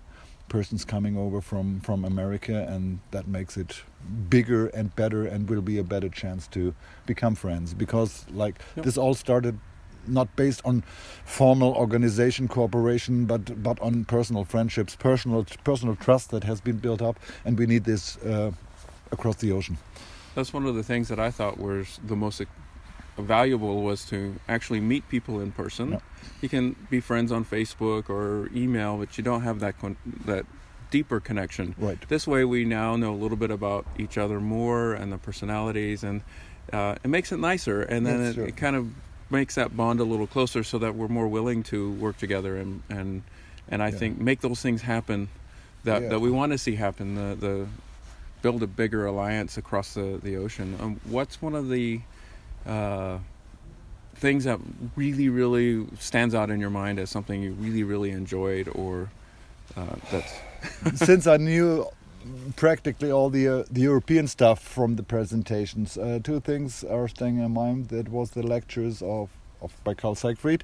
persons coming over from, from America, and that makes it bigger and better and will be a better chance to become friends because like Yep. this all started not based on formal organization cooperation but but on personal friendships personal personal trust that has been built up and we need this uh, across the ocean That's one of the things that I thought was the most valuable was to actually meet people in person. Yeah. You can be friends on Facebook or email, but you don't have that con- that deeper connection. right This way, we now know a little bit about each other more and the personalities, and uh, it makes it nicer. And then it, it kind of makes that bond a little closer, so that we're more willing to work together and and and I Yeah. think make those things happen that Yeah. that we want to see happen. The the build a bigger alliance across the the ocean. Um, what's one of the uh, things that really really stands out in your mind as something you really really enjoyed or uh, that's [LAUGHS] since I knew practically all the uh, the European stuff from the presentations, uh, two things are staying in mind. That was the lectures of of by Karl Seigfried,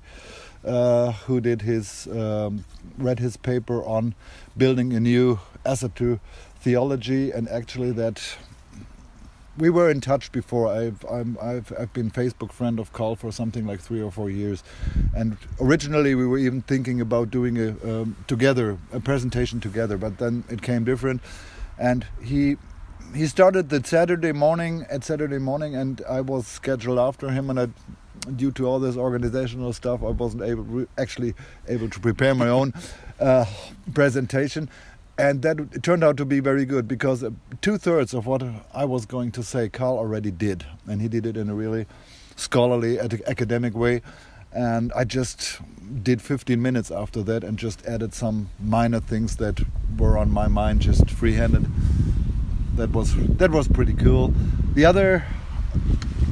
uh, who did his um, read his paper on building a new Asatru theology, and actually that. We were in touch before. I've I've I've been Facebook friend of Karl for something like three or four years, and originally we were even thinking about doing a um, together a presentation together but then it came different and he he started the saturday morning at saturday morning and i was scheduled after him and i due to all this organizational stuff i wasn't able actually able to prepare my own uh, presentation. And that turned out to be very good because uh, two-thirds of what i was going to say karl already did. And he did it in a really scholarly ac- academic way. And I just did 15 minutes after that and just added some minor things that were on my mind just free-handed. That was that was pretty cool. The other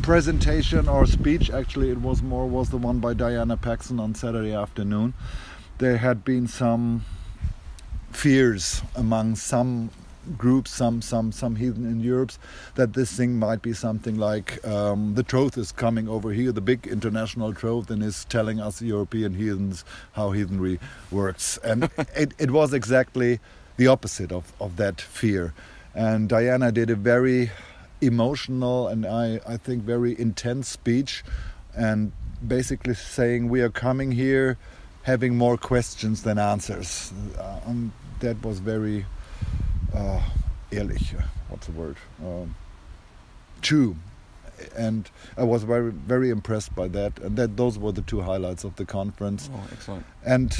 presentation or speech actually it was more was the one by Diana Paxson on Saturday afternoon. There had been some fears among some groups, some some some heathen in Europe, that this thing might be something like um, the troth is coming over here, the big international troth, and is telling us European heathens how heathenry works. And [LAUGHS] it, it was exactly the opposite of, of that fear. And Diana did a very emotional and I, I think very intense speech and basically saying we are coming here having more questions than answers. Uh, and that was very uh, ehrlich, what's the word? Um, true. And I was very, very impressed by that. And that those were the two highlights of the conference. oh excellent And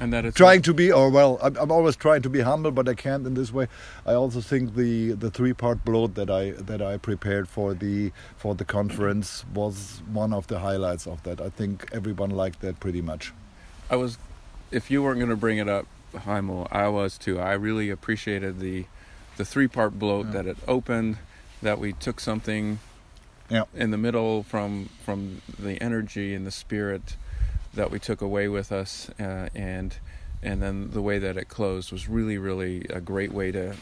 and that it's trying to be, or well, I'm, I'm always trying to be humble, but I can't in this way. I also think the the three part blot that I that I prepared for the for the conference was one of the highlights of that. I think everyone liked that pretty much. I was, if you weren't going to bring it up, Heimo, I was too. I really appreciated the, the three part blot Yeah. that it opened, that we took something, Yeah. in the middle from from the energy and the spirit that we took away with us, uh, and and then the way that it closed was really really a great way to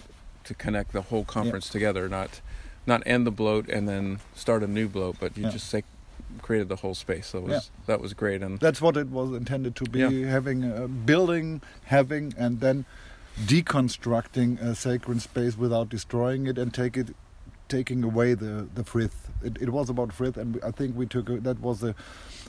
to connect the whole conference together. Not not end the blot and then start a new blot, but you Yeah. just say created the whole space. So was Yeah. that was great and. That's what it was intended to be: Yeah. having a building, having, and then deconstructing a sacred space without destroying it and take it, taking away the the frith. It, it was about frith, and we- I think we took a, that was the,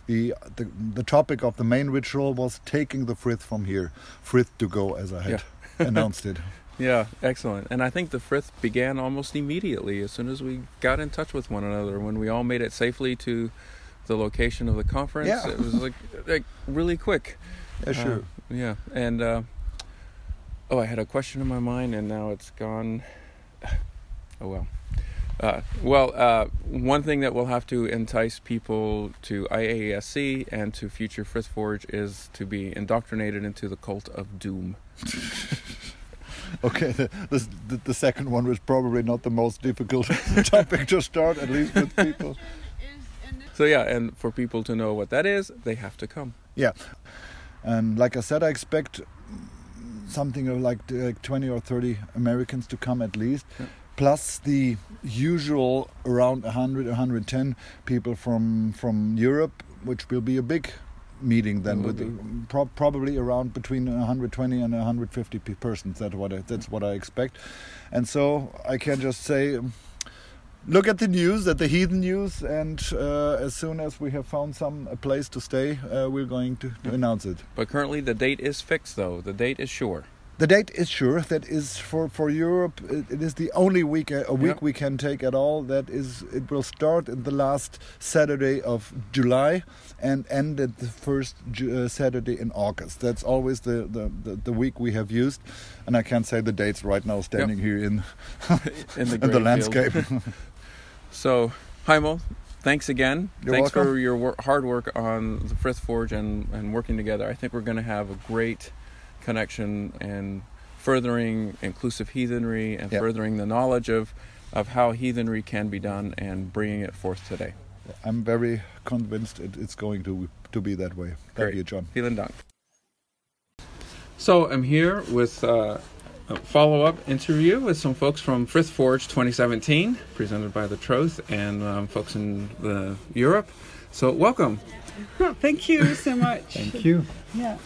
the the the topic of the main ritual was taking the frith from here, frith to go, as I had [LAUGHS] announced it. Yeah, excellent. And I think the frith began almost immediately as soon as we got in touch with one another. When we all made it safely to the location of the conference, Yeah. it was like like really quick. Yeah, sure. Uh, yeah, and uh, oh, I had a question in my mind, and now it's gone. [SIGHS] Oh well. Uh, well, uh, one thing that will have to entice people to IASC and to Future Frith Forge is to be indoctrinated into the cult of doom. [LAUGHS] [LAUGHS] Okay, the, the the second one was probably not the most difficult [LAUGHS] topic to start, at least with people. So yeah, and for people to know what that is, they have to come. Yeah, and like I said, I expect something of like, like 20 or 30 Americans to come at least, Yeah. plus the usual around 100, 110 people from from Europe, which will be a big meeting then It with uh, pro- probably around between 120 and 150 pe- persons. That's what I, that's what I expect, and so I can just say. um, Look at the news, at the Heathen News, and uh, as soon as we have found some a place to stay, uh, we're going to, to announce it. But currently, the date is fixed, though. The date is sure. The date is sure. That is for for Europe. It, it is the only week a, a week Yeah. we can take at all. That is. It will start in the last Saturday of July and end at the first Ju- uh, Saturday in August. That's always the, the, the, the week we have used, and I can't say the dates right now. Standing here in [LAUGHS] In the, [LAUGHS] in the landscape. [LAUGHS] So, Heimo, thanks again. You're thanks for your wor- hard work on the Frith Forge and, and working together. I think we're going to have a great connection and furthering inclusive heathenry and Yeah. furthering the knowledge of, of how heathenry can be done and bringing it forth today. I'm very convinced it, it's going to to be that way. Thank Great. you, John. Vielen Dank. So I'm here with uh, a follow-up interview with some folks from Frith Forge 2017, presented by the Troth and um, folks in the Europe. So welcome. Oh, thank you so much. Thank you. Yeah.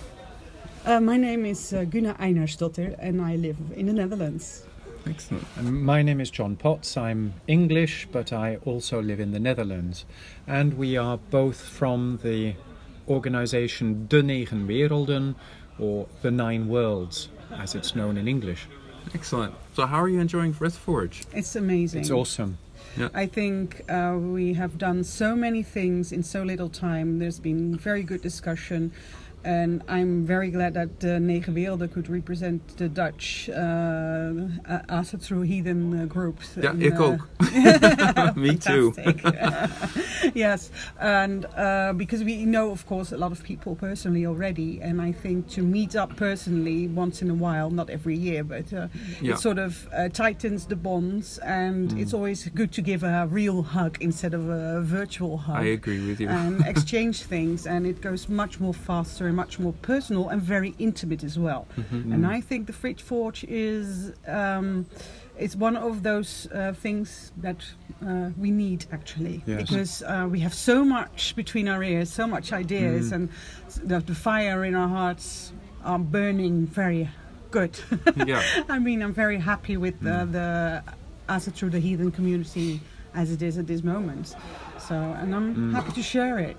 Uh, my name is uh, Guna Einarsdotter and I live in the Netherlands. Excellent. Um, My name is John Potts. I'm English, but I also live in the Netherlands. And we are both from the organization De Negen Werelden, or The Nine Worlds, as it's known in English. Excellent. So how are you enjoying Frith Forge? It's amazing. It's awesome. Yeah. I think uh, we have done so many things in so little time. There's been very good discussion. And I'm very glad that uh, Negen Werelden could represent the Dutch uh, Asatru Heathen uh, groups. Ja, in, ik uh, ook. [LAUGHS] Me too. [LAUGHS] Yes, and uh, because we know, of course, a lot of people personally already, and I think to meet up personally once in a while, not every year, but uh, Yeah. it sort of uh, tightens the bonds, and it's always good to give a real hug instead of a virtual hug. I agree with you. And [LAUGHS] exchange things, and it goes much more faster and much more personal and very intimate as well. Mm-hmm. And I think the Frith Forge is um, it's one of those uh, things that uh, we need actually Yes. because uh, we have so much between our ears, so much ideas, and s- the, the fire in our hearts are burning very good. [LAUGHS] yeah. [LAUGHS] I mean, I'm very happy with uh, the Asatru, the heathen community, as it is at this moment. So, and I'm happy to share it.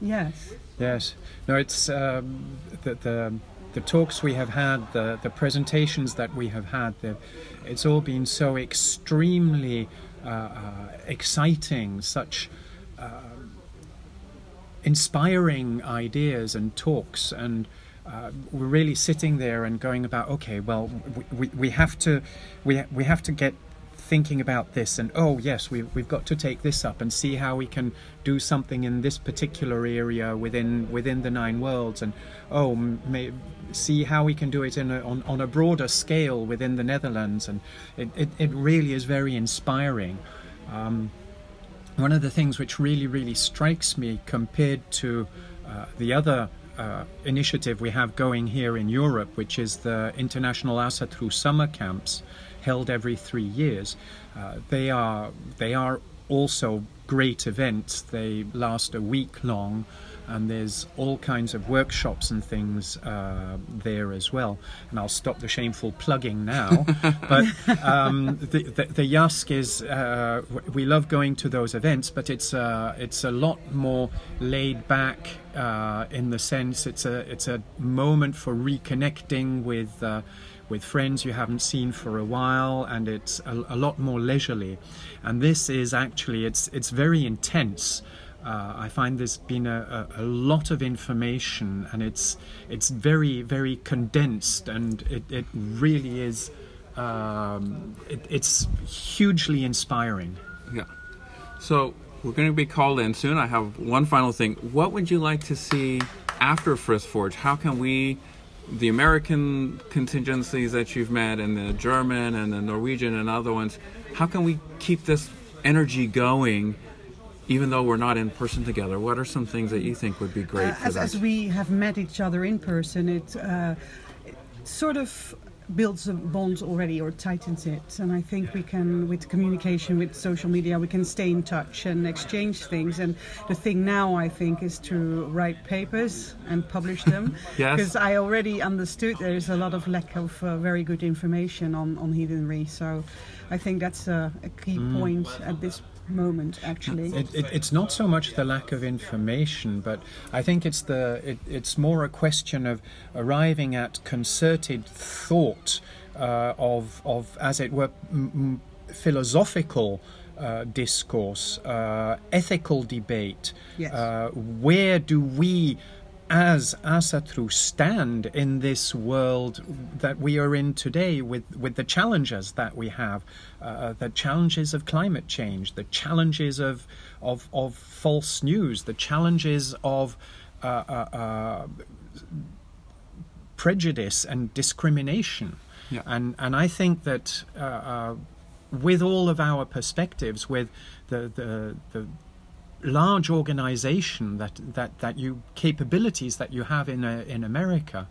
Yes. Yes. No, it's um, the, the the talks we have had, the the presentations that we have had. The, it's all been so extremely uh, uh, exciting, such uh, inspiring ideas and talks, and uh, we're really sitting there and going about. Okay, well, we, we, we have to we we have to get thinking about this and oh yes we, we've got to take this up and see how we can do something in this particular area within within the nine worlds and oh may, see how we can do it in a, on, on a broader scale within the Netherlands and it, it, it really is very inspiring. Um, one of the things which really really strikes me compared to uh, the other uh, initiative we have going here in Europe, which is the International Asatru summer camps held every three years. Uh, they are they are also great events. They last a week long, and there's all kinds of workshops and things uh, there as well. And I'll stop the shameful plugging now. [LAUGHS] but um, the, the, the Yask is uh, we love going to those events, but it's uh, it's a lot more laid back uh, in the sense it's a it's a moment for reconnecting with. With friends you haven't seen for a while, and it's a, a lot more leisurely. And this is actually it's it's very intense. Uh, I find there's been a, a, a lot of information, and it's it's very very condensed, and it, it really is. Um, it, it's hugely inspiring. Yeah. So we're going to be called in soon. I have one final thing. What would you like to see after Frith Forge? How can we, the American contingencies that you've met, and the German and the Norwegian and other ones, how can we keep this energy going, even though we're not in person together? What are some things that you think would be great Uh, for as, as we have met each other in person, it, uh, it sort of builds a bond already or tightens it. And I think we can, with communication, with social media, we can stay in touch and exchange things. And the thing now, I think, is to write papers and publish them. [LAUGHS] Yes. Because I already understood there is a lot of lack of uh, very good information on, on heathenry. So I think that's a, a key point at this moment, actually. It, it, it's not so much the lack of information, but I think it's the it, it's more a question of arriving at concerted thought uh, of of as it were m- m- philosophical. Uh, discourse, uh, ethical debate. Yes. Uh, where do we, as Asatru, stand in this world that we are in today with, with the challenges that we have, uh, the challenges of climate change, the challenges of, of, of false news, the challenges of uh, uh, uh, prejudice and discrimination. Yeah. And, and I think that uh, uh, with all of our perspectives, with the, the, the large organization that, that, that you capabilities that you have in, uh, in America,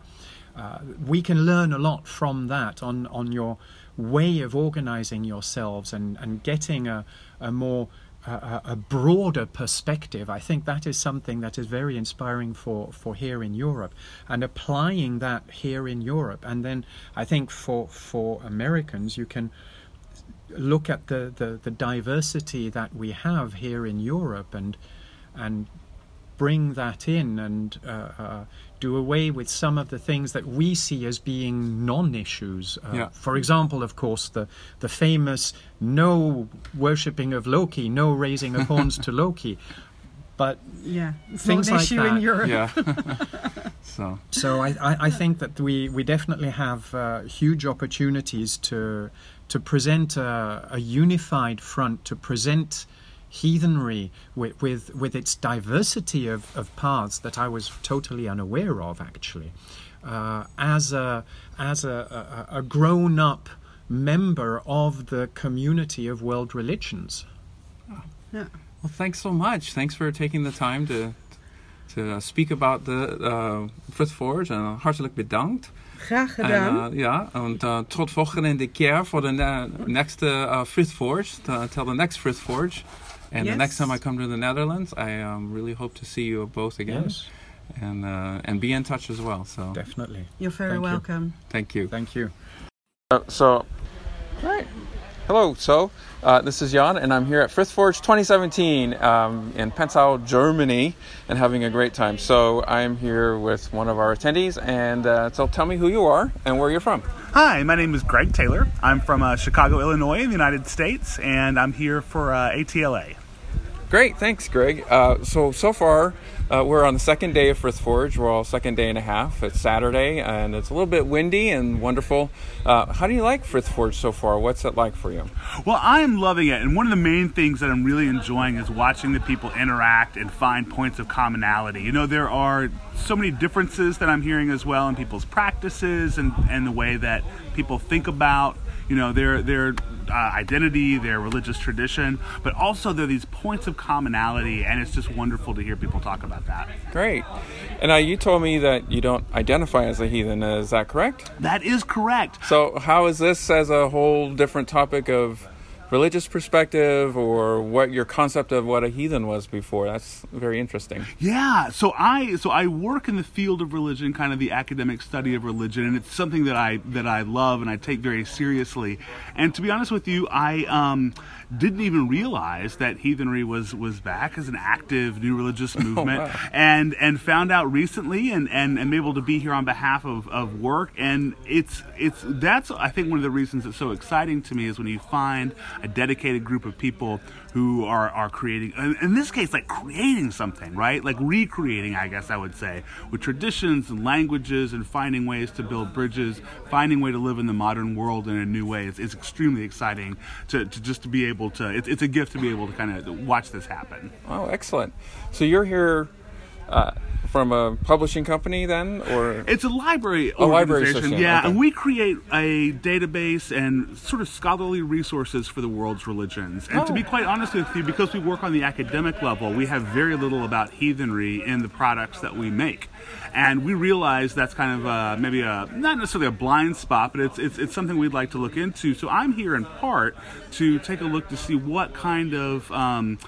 uh, we can learn a lot from that on, on your way of organizing yourselves and, and getting a, a more a, a broader perspective. I think that is something that is very inspiring for, for here in Europe and applying that here in Europe. And then I think for, for Americans, you can look at the, the, the diversity that we have here in Europe and and bring that in and uh, uh, do away with some of the things that we see as being non-issues. Uh, Yeah. For example, of course, the the famous no worshipping of Loki, no raising of horns to [LAUGHS] Loki. But yeah, it's Things not an like issue in. Europe. Yeah. [LAUGHS] so So I, I, I think that we, we definitely have uh, huge opportunities to to present a, a unified front, to present heathenry with, with, with its diversity of, of paths that I was totally unaware of actually, uh, as a as a, a, a grown up member of the community of world religions. Yeah. Well, thanks so much. Thanks for taking the time to to speak about the uh, Frith Forge. En hartelijk bedankt. Graag gedaan. En, uh, ja, en uh, tot volgende keer voor de ne- next uh, Frith Forge. t- till the next Frith Forge. And the next time I come to the Netherlands, I um, really hope to see you both again. Yes, And uh, and be in touch as well. So definitely. You're very Thank you. welcome. thank you. Thank you. Uh, so, right. Hello. So, uh, this is Jan, and I'm here at Frith Forge 2017 um, in Pensau, Germany, and having a great time. So, I'm here with one of our attendees, and uh, so tell me who you are and where you're from. Hi, my name is Greg Taylor. I'm from uh, Chicago, Illinois, in the United States, and I'm here for uh, ATLA. Great, thanks, Greg. Uh, so so far, uh, we're on the second day of Frith Forge. We're all second day and a half. It's Saturday, and it's a little bit windy and wonderful. Uh, how do you like Frith Forge so far? What's it like for you? Well, I'm loving it, and one of the main things that I'm really enjoying is watching the people interact and find points of commonality. You know, there are so many differences that I'm hearing as well in people's practices and, and the way that people think about, you know, their their uh, identity, their religious tradition, but also there are these points of commonality, and it's just wonderful to hear people talk about that. Great. And uh, you told me that you don't identify as a heathen. Is that correct? That is correct. So, how is this as a whole different topic of religious perspective, or what your concept of what a heathen was before? That's very interesting. Yeah, so I so I work in the field of religion, kind of the academic study of religion, and it's something that I that I love and I take very seriously. And to be honest with you, I um, didn't even realize that heathenry was was back as an active new religious [LAUGHS] oh, movement, wow. and and found out recently, and and am able to be here on behalf of, of work, and it's it's that's I think one of the reasons it's so exciting to me is when you find a dedicated group of people who are are creating in this case like creating something right? Like recreating i guess i would say with traditions and languages and finding ways to build bridges finding way to live in the modern world in a new way. It's, it's extremely exciting to, to just to be able to it's, it's a gift to be able to kind of watch this happen. Oh, excellent. So you're here uh, from a publishing company then, or It's a library A library organization, system, yeah, okay. and we create a database and sort of scholarly resources for the world's religions. And to be quite honest with you, because we work on the academic level, we have very little about heathenry in the products that we make. And we realize that's kind of uh, maybe a not necessarily a blind spot, but it's, it's it's something we'd like to look into. So I'm here in part to take a look to see what kind of um,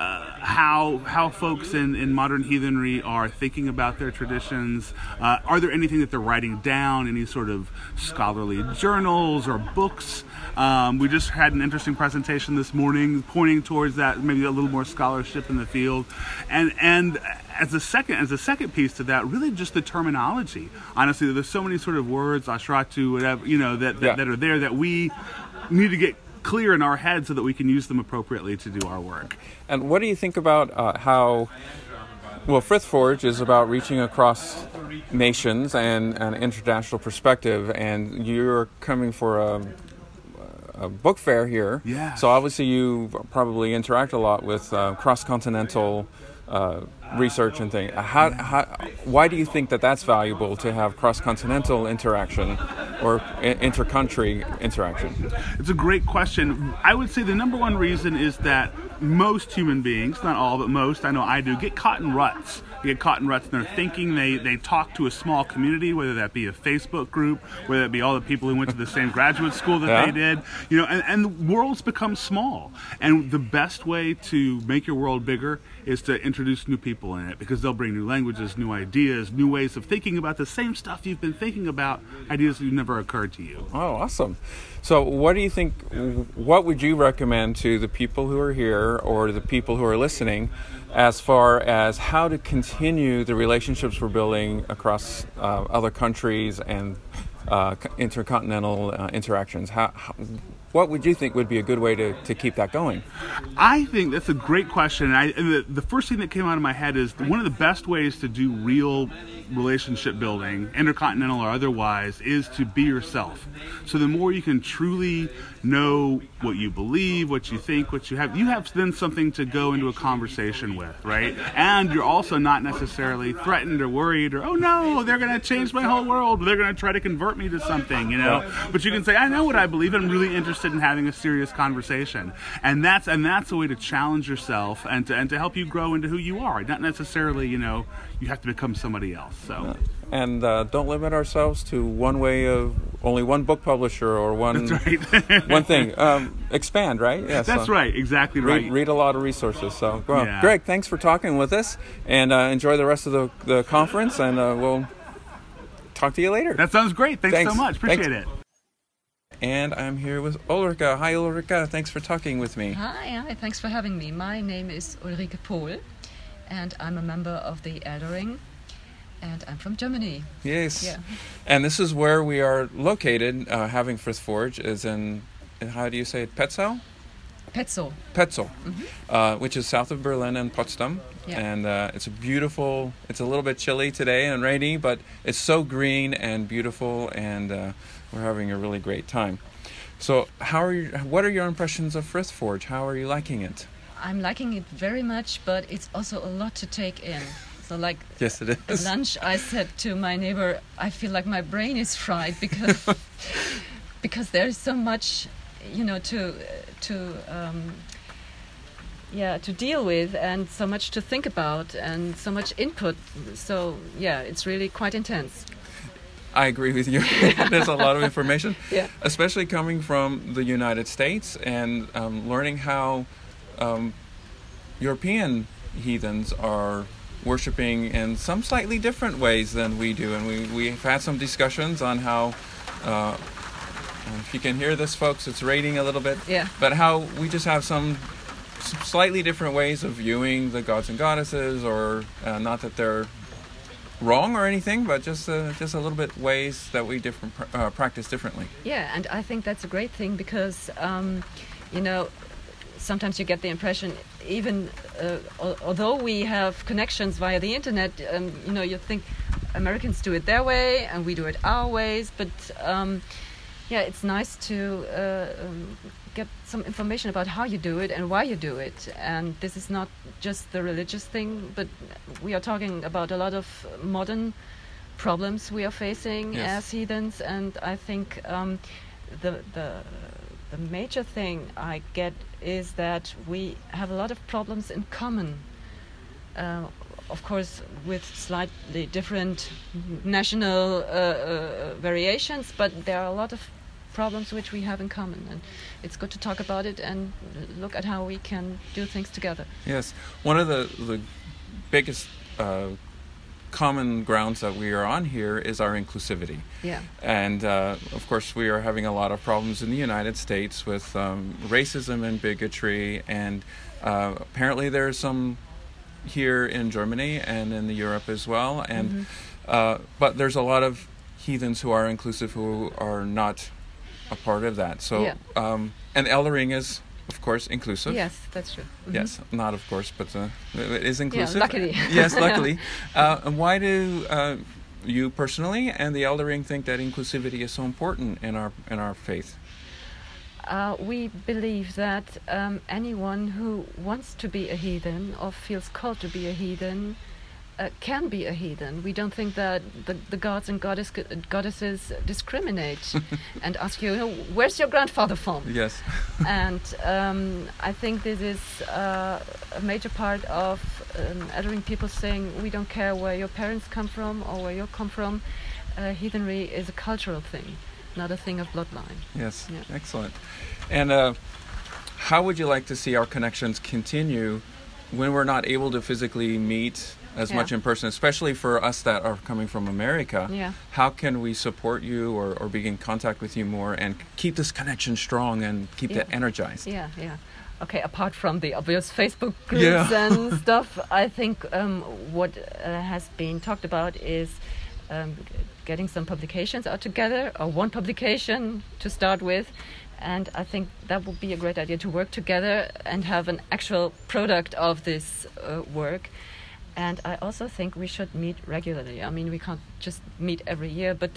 uh, how how folks in, in modern heathenry are thinking about their traditions. Uh, are there anything that they're writing down? Any sort of scholarly journals or books? Um, we just had an interesting presentation this morning pointing towards that, maybe a little more scholarship in the field, and and as a second as a second piece to that, really just the terminology. Honestly, there's so many sort of words, ashratu, whatever you know that that, Yeah. that are there that we need to get clear in our head so that we can use them appropriately to do our work. And what do you think about uh, how? Well, Frith Forge is about reaching across nations and an international perspective, and you're coming for a, a book fair here. Yeah. So obviously, you probably interact a lot with uh, cross-continental uh, research and things. How, how? Why do you think that that's valuable to have cross-continental interaction or inter-country interaction? It's a great question. I would say the number one reason is that most human beings, not all, but most, I know I do, get caught in ruts. Get caught in ruts in their thinking. They, they talk to a small community, whether that be a Facebook group, whether that be all the people who went to the same graduate school that Yeah. they did. You know, and, and the worlds become small. And the best way to make your world bigger is to introduce new people in it because they'll bring new languages, new ideas, new ways of thinking about the same stuff you've been thinking about, ideas that never occurred to you. Oh, awesome. So, what do you think? What would you recommend to the people who are here or the people who are listening as far as how to continue the relationships we're building across uh, other countries and uh, intercontinental uh, interactions? How, how, what would you think would be a good way to, to keep that going? I think that's a great question. And, I, and the, the first thing that came out of my head is one of the best ways to do real relationship building, intercontinental or otherwise, is to be yourself. So the more you can truly know what you believe, what you think, what you have, you have then something to go into a conversation with, right? And you're also not necessarily threatened or worried or, oh no, they're going to change my whole world. They're going to try to convert me to something, you know? But you can say, I know what I believe. I'm really interested in having a serious conversation. And that's, and that's a way to challenge yourself and to, and to help you grow into who you are. Not necessarily, you know, you have to become somebody else. So. And uh, don't limit ourselves to one way of only one book publisher or one right. one thing. Um, expand, right? Yeah, That's so- right. Exactly right. read, read a lot of resources. So, well, Yeah. Greg, thanks for talking with us, and uh, enjoy the rest of the, the conference, and uh, we'll talk to you later. That sounds great. Thanks, Thanks. so much. Thanks. Appreciate it. And I'm here with Ulrika. Hi, Ulrika. Thanks for talking with me. Hi, hi, thanks for having me. My name is Ulrike Pohl, and I'm a member of the Eldaring, and I'm from Germany. Yes. Yeah. And this is where we are located. Uh, having Frith Forge is in, in how do you say it? Petzau. Petzo. Petzel, uh, which is south of Berlin and Potsdam. Yeah. And uh, it's a beautiful, it's a little bit chilly today and rainy, but it's so green and beautiful, and uh, we're having a really great time. So, how are you, what are your impressions of Frith Forge? How are you liking it? I'm liking it very much, but it's also a lot to take in. So, like Yes, it at lunch, I said to my neighbor, I feel like my brain is fried because [LAUGHS] because there is so much, you know, to to um, yeah to deal with and so much to think about and so much input. So yeah, it's really quite intense. I agree with you. [LAUGHS] [LAUGHS] There's a lot of information, [LAUGHS] Yeah. especially coming from the United States and um, learning how um, European heathens are worshiping in some slightly different ways than we do. And we, we've had some discussions on how, uh, if you can hear this, folks, it's raining a little bit, Yeah. but how we just have some slightly different ways of viewing the gods and goddesses, or uh, not that they're wrong or anything, but just uh, just a little bit ways that we different uh, practice differently. Yeah, and I think that's a great thing because, um, you know, sometimes you get the impression, even uh, al- although we have connections via the internet, um, you know, you think Americans do it their way and we do it our ways, but um, yeah, it's nice to uh, um, some information about how you do it and why you do it. And this is not just the religious thing, but we are talking about a lot of modern problems we are facing Yes. as heathens. And I think um, the the the major thing I get is that we have a lot of problems in common. Uh, of course, with slightly different national uh, uh, variations, but there are a lot of problems which we have in common, and it's good to talk about it and look at how we can do things together. Yes, one of the the biggest uh, common grounds that we are on here is our inclusivity. Yeah. And uh, of course, we are having a lot of problems in the United States with um, racism and bigotry, and uh, apparently are some here in Germany and in the Europe as well. And Mhm. uh, but there's a lot of heathens who are inclusive who are not a part of that. So Yeah. um, and Eldaring is of course inclusive. Yes, that's true. Mhm. Yes, not of course, but uh, it is inclusive. luckily. [LAUGHS] yes, luckily. [LAUGHS] Uh, and why do uh, you personally and the Eldaring think that inclusivity is so important in our in our faith? Uh, we believe that um, anyone who wants to be a heathen or feels called to be a heathen uh, can be a heathen. We don't think that the, the gods and goddess, goddesses discriminate [LAUGHS] and ask you, where's your grandfather from? Yes. [LAUGHS] and um, I think this is uh, a major part of um, Eldaring people saying we don't care where your parents come from or where you come from. Uh, heathenry is a cultural thing, not a thing of bloodline. Yes. Yeah. Excellent. And uh, how would you like to see our connections continue when we're not able to physically meet as Yeah. much in person, especially for us that are coming from America? Yeah. How can we support you or, or be in contact with you more and keep this connection strong and keep Yeah. that energized? Yeah, yeah. Okay, apart from the obvious Facebook [LAUGHS] groups Yeah. and [LAUGHS] stuff, I think um, what uh, has been talked about is um, getting some publications out together, or one publication to start with. And I think that would be a great idea to work together and have an actual product of this uh, work. And I also think we should meet regularly. I mean, we can't just meet every year, but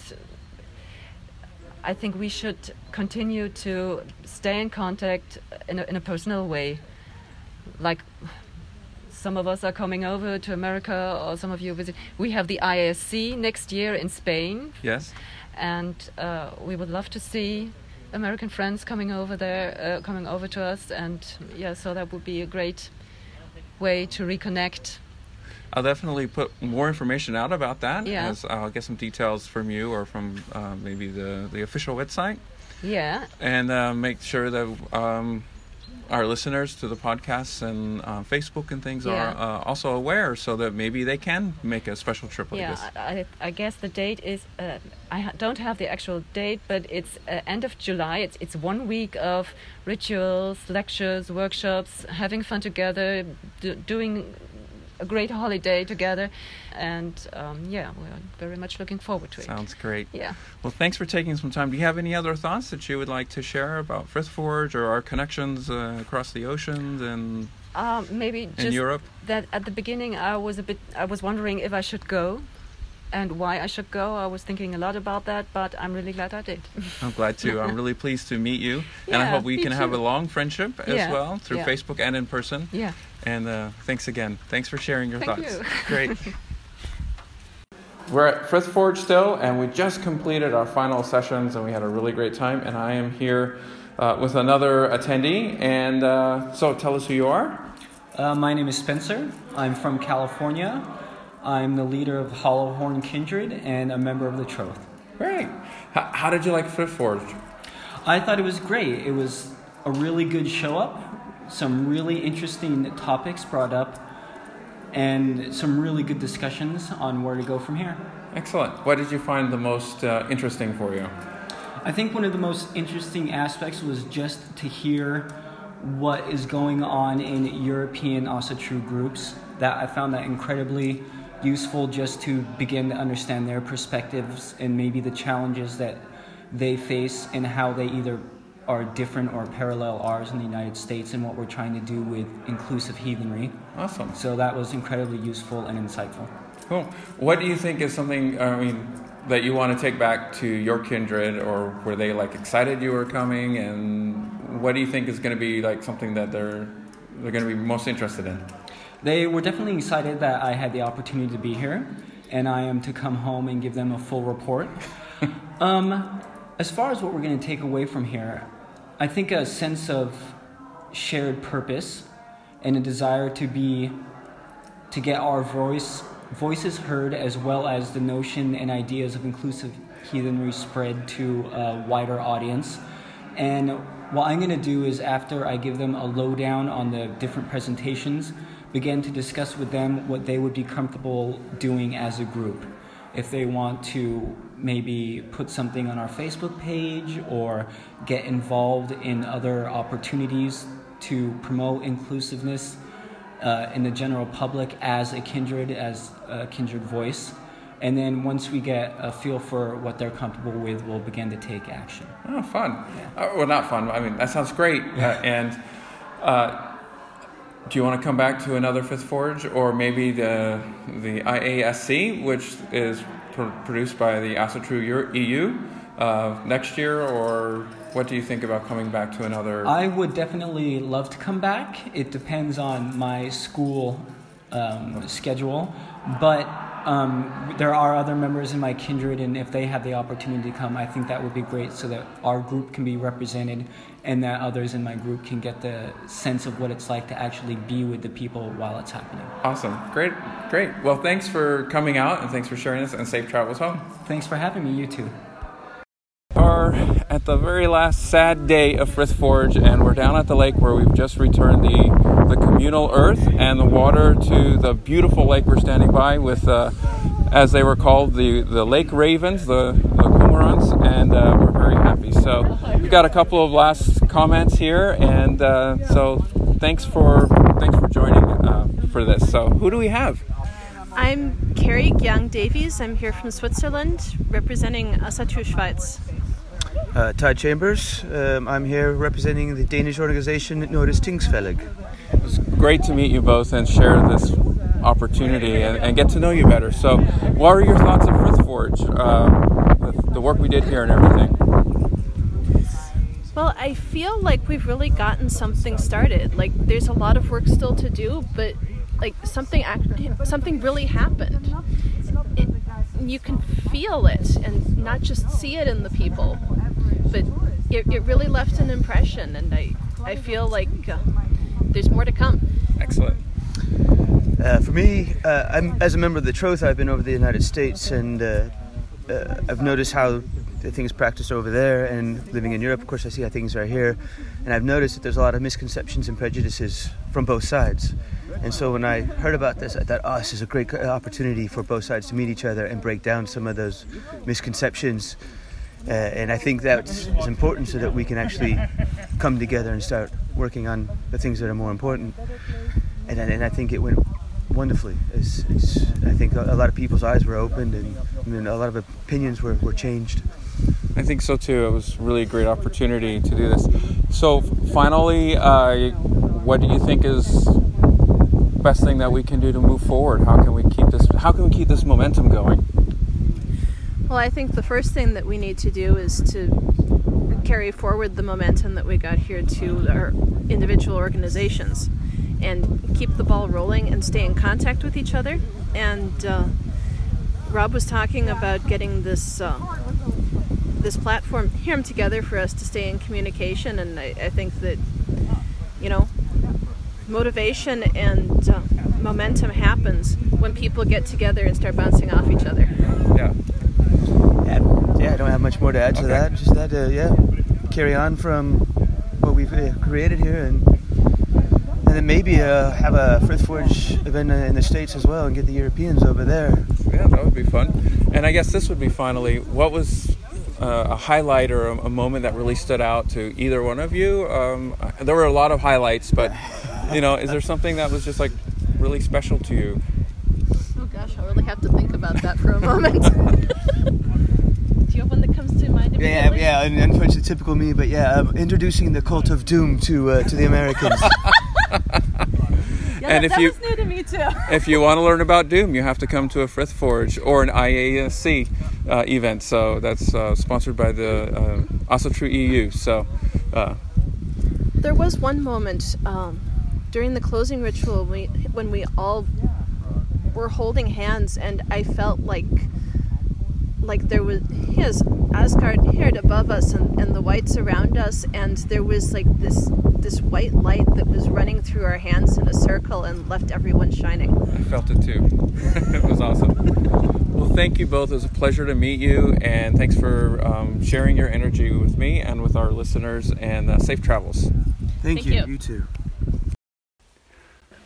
I think we should continue to stay in contact in a, in a personal way. Like some of us are coming over to America, or some of you visit. We have the ISC next year in Spain, Yes. and uh, we would love to see American friends coming over there, uh, coming over to us, and yeah, so that would be a great way to reconnect. I'll definitely put more information out about that. Yeah. As I'll get some details from you or from uh, maybe the, the official website. Yeah, And uh, make sure that um, our listeners to the podcasts and uh, Facebook and things Yeah. are uh, also aware so that maybe they can make a special trip like yeah. this. I, I, I guess the date is. Uh, I don't have the actual date, but it's uh, end of July. It's it's one week of rituals, lectures, workshops, having fun together, do, doing a great holiday together, and um, yeah, we're very much looking forward to it. Sounds great. Yeah. Well, thanks for taking some time. Do you have any other thoughts that you would like to share about Frith Forge or our connections uh, across the oceans and Um, maybe in just Europe? that at the beginning I was a bit I was wondering if I should go and why I should go. I was thinking a lot about that, but I'm really glad I did. I'm glad too. I'm really pleased to meet you, and I hope we me can have a long friendship as Yeah, well through yeah. Facebook and in person. Yeah. And uh, thanks again. Thanks for sharing your Thank thoughts. you. [LAUGHS] Great. We're at Frith Forge still, and we just completed our final sessions, and we had a really great time. And I am here uh, with another attendee. And uh, so, tell us who you are. Uh, my name is Spencer. I'm from California. I'm the leader of Hollowhorn Kindred and a member of the Troth. Great. H- how did you like Frith Forge? I thought it was great. It was a really good show up, some really interesting topics brought up, and some really good discussions on where to go from here. Excellent. What did you find the most uh, interesting for you? I think one of the most interesting aspects was just to hear what is going on in European Asatru groups. That I found that incredibly useful just to begin to understand their perspectives and maybe the challenges that they face and how they either are different or parallel ours in the United States and what we're trying to do with inclusive heathenry. Awesome. So that was incredibly useful and insightful. Cool. What do you think is something? I mean, that you want to take back to your kindred, or were they like excited you were coming? And what do you think is going to be like something that they're they're going to be most interested in? They were definitely excited that I had the opportunity to be here, and I am to come home and give them a full report. [LAUGHS] um, as far as what we're going to take away from here, I think a sense of shared purpose and a desire to be to get our voice voices heard as well as the notion and ideas of inclusive heathenry spread to a wider audience. And what I'm going to do is after I give them a lowdown on the different presentations, begin to discuss with them what they would be comfortable doing as a group. If they want to maybe put something on our Facebook page or get involved in other opportunities to promote inclusiveness uh, in the general public as a kindred, as a kindred voice. And then once we get a feel for what they're comfortable with, we'll begin to take action. Oh, fun. Uh, well, not fun. I mean, that sounds great. Uh, and uh, do you want to come back to another Frith Forge, or maybe the the IASC, which is pr- produced by the ASATRU EU uh, next year, or what do you think about coming back to another? I would definitely love to come back. It depends on my school um, schedule, but um, there are other members in my kindred, and if they have the opportunity to come, I think that would be great so that our group can be represented and that others in my group can get the sense of what it's like to actually be with the people while it's happening. Awesome. Great. Great. Well, thanks for coming out and thanks for sharing this and safe travels home. Thanks for having me, you too. Are at the very last sad day of Frith Forge, and we're down at the lake where we've just returned the, the communal earth and the water to the beautiful lake we're standing by with, uh, as they were called, the, the lake ravens, the, the cormorants, and uh, we're very happy. So we've got a couple of last comments here, and uh, so thanks for thanks for joining uh, for this. So who do we have? I'm Carrie Gyang Davies. I'm here from Switzerland representing Asatru Schweiz. Uh, Todd Chambers. Um, I'm here representing the Danish organization Nordis Tingsfellig. It's great to meet you both and share this opportunity and, and get to know you better. So, what are your thoughts of Frith Forge, uh, the, the work we did here and everything? Well, I feel like we've really gotten something started. Like, there's a lot of work still to do, but like something act- something really happened. It, you can feel it and not just see it in the people, but it, it really left an impression, and I I feel like uh, there's more to come. Excellent. Uh, for me, uh, I'm, as a member of the Troth, I've been over the United States and uh, uh, I've noticed how the things practiced over there. And living in Europe, of course, I see how things are here. And I've noticed that there's a lot of misconceptions and prejudices from both sides. And so when I heard about this, I thought, oh, this is a great opportunity for both sides to meet each other and break down some of those misconceptions. Uh, and I think that is important so that we can actually come together and start working on the things that are more important. And, and I think it went wonderfully. It's, it's, I think a, lot of people's eyes were opened and, and a lot of opinions were, were changed. I think so too. It was really a great opportunity to do this. So, finally, uh, what do you think is best thing that we can do to move forward? How can we keep this? How can we keep this momentum going? Well, I think the first thing that we need to do is to carry forward the momentum that we got here to our individual organizations and keep the ball rolling and stay in contact with each other. And uh, Rob was talking about getting this uh, this platform here together for us to stay in communication, and I, I think that you know motivation and uh, momentum happens when people get together and start bouncing off each other. Yeah. Yeah, yeah I don't have much more to add to Okay. that. Just that, uh, yeah, carry on from what we've uh, created here and and then maybe uh, have a Frith Forge event uh, in the States as well and get the Europeans over there. Yeah, that would be fun. And I guess this would be finally what was uh, a highlight or a, a moment that really stood out to either one of you? Um, there were a lot of highlights, but you know, is there something that was just like really special to you? Oh gosh, I really have to think about that for a moment. [LAUGHS] Do you have one that comes to mind? Yeah, immediately? yeah, and unfortunately, typical me, but yeah, um, introducing the cult of doom to uh, to the Americans. [LAUGHS] Yeah, And that, if that you- was new to me too. If you want to learn about Doom, you have to come to a Frith Forge or an IASC. uh, event. So that's uh, sponsored by the uh, Asatru EU. So. Uh, there was one moment um, during the closing ritual we, when we all were holding hands, and I felt like like there was his Asgard here above us and, and the wights around us, and there was like this this white light that was running through our hands in a circle and left everyone shining. I felt it too. [LAUGHS] it was awesome. Well, thank you both. It was a pleasure to meet you, and thanks for um, sharing your energy with me and with our listeners. And uh, safe travels. Thank, Thank you. you. You too.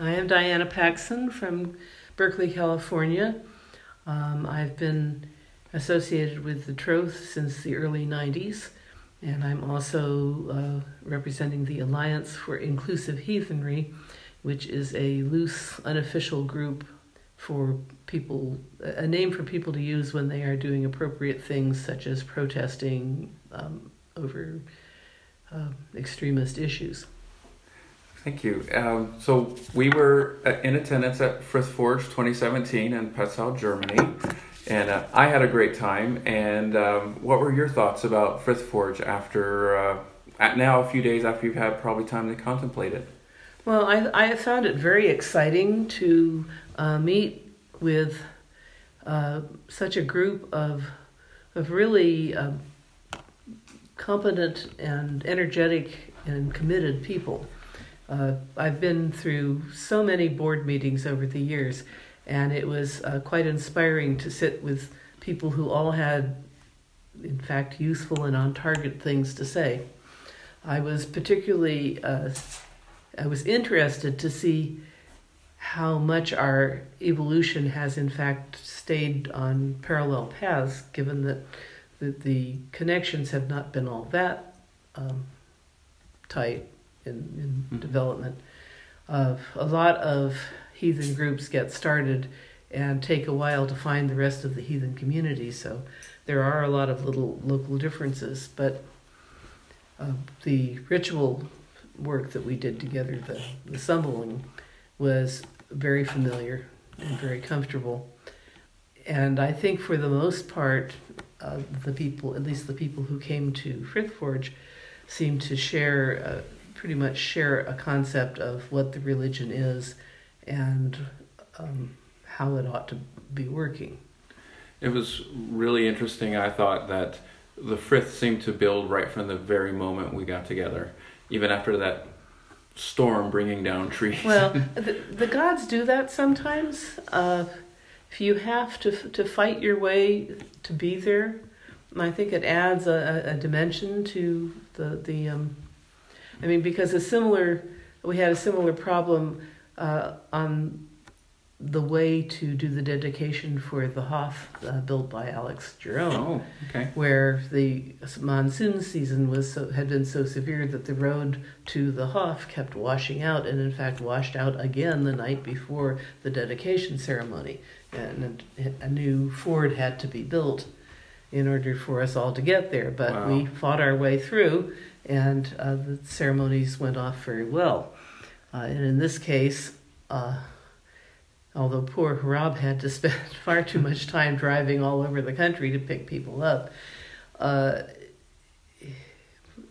I am Diana Paxson from Berkeley, California. Um, I've been associated with the Troth since the early 90s, and I'm also uh, representing the Alliance for Inclusive Heathenry, which is a loose, unofficial group for people, a name for people to use when they are doing appropriate things such as protesting um, over uh, extremist issues. Thank you. Um, so we were uh, in attendance at Frith Forge 2017 in Passau, Germany, and uh, I had a great time. And um, what were your thoughts about Frith Forge after uh, now a few days after you've had probably time to contemplate it? Well, I, I found it very exciting to uh, meet with uh, such a group of of really um, competent and energetic and committed people. Uh, I've been through so many board meetings over the years, and it was uh, quite inspiring to sit with people who all had, in fact, useful and on target things to say. I was particularly uh, I was interested to see how much our evolution has in fact stayed on parallel paths, given that the, the connections have not been all that um, tight in, in development. Uh, a lot of heathen groups get started and take a while to find the rest of the heathen community, so there are a lot of little local differences, but uh, the ritual work that we did together, the, the assembling, was very familiar and very comfortable. And I think for the most part, uh, the people, at least the people who came to Frith Forge, seem to share, uh, pretty much share a concept of what the religion is and um, how it ought to be working. It was really interesting. I thought that the Frith seemed to build right from the very moment we got together, even after that storm bringing down trees. Well, [LAUGHS] the, the gods do that sometimes. Uh, if you have to to fight your way to be there, I think it adds a, a dimension to the the. Um, I mean, because a similar, we had a similar problem uh, on the way to do the dedication for the Hof uh, built by Alex Jerome. Oh, okay. Where the monsoon season was so, had been so severe that the road to the Hof kept washing out, and in fact washed out again the night before the dedication ceremony, and a, a new ford had to be built in order for us all to get there. But Wow. we fought our way through, and uh, the ceremonies went off very well. Uh, and in this case, uh, although poor Harab had to [LAUGHS] spend far too much time driving all over the country to pick people up, uh,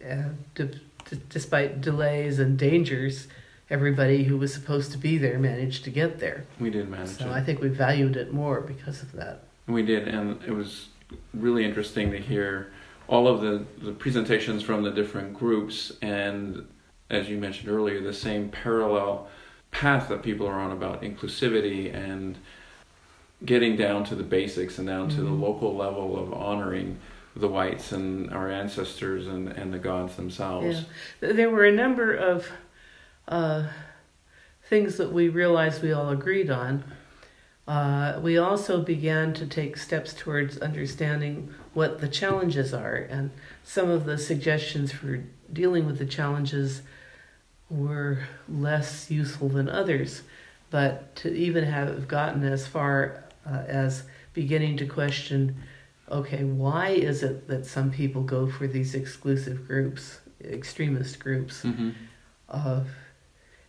uh, d- d- despite delays and dangers, everybody who was supposed to be there managed to get there. we did manage So it. I think we valued it more because of that. We did, and it was really interesting to hear all of the, the presentations from the different groups, and as you mentioned earlier, the same parallel path that people are on about inclusivity and getting down to the basics and down to the Mhm. local level of honoring the wights and our ancestors and, and the gods themselves. Yeah. There were a number of uh, things that we realized we all agreed on. Uh, we also began to take steps towards understanding what the challenges are, and some of the suggestions for dealing with the challenges were less useful than others. But to even have gotten as far uh, as beginning to question okay, why is it that some people go for these exclusive groups, extremist groups? Mhm. Uh,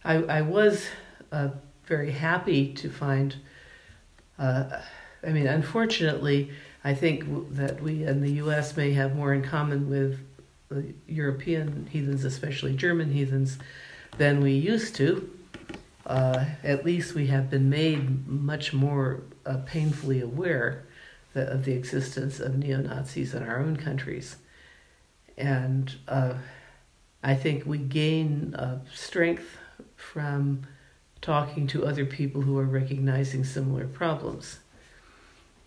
I, I was uh, very happy to find, uh, I mean, unfortunately, I think w- that we in the U.S. may have more in common with the European heathens, especially German heathens, than we used to. Uh, at least we have been made much more uh, painfully aware that, of the existence of neo Nazis in our own countries. And uh, I think we gain uh, strength from talking to other people who are recognizing similar problems.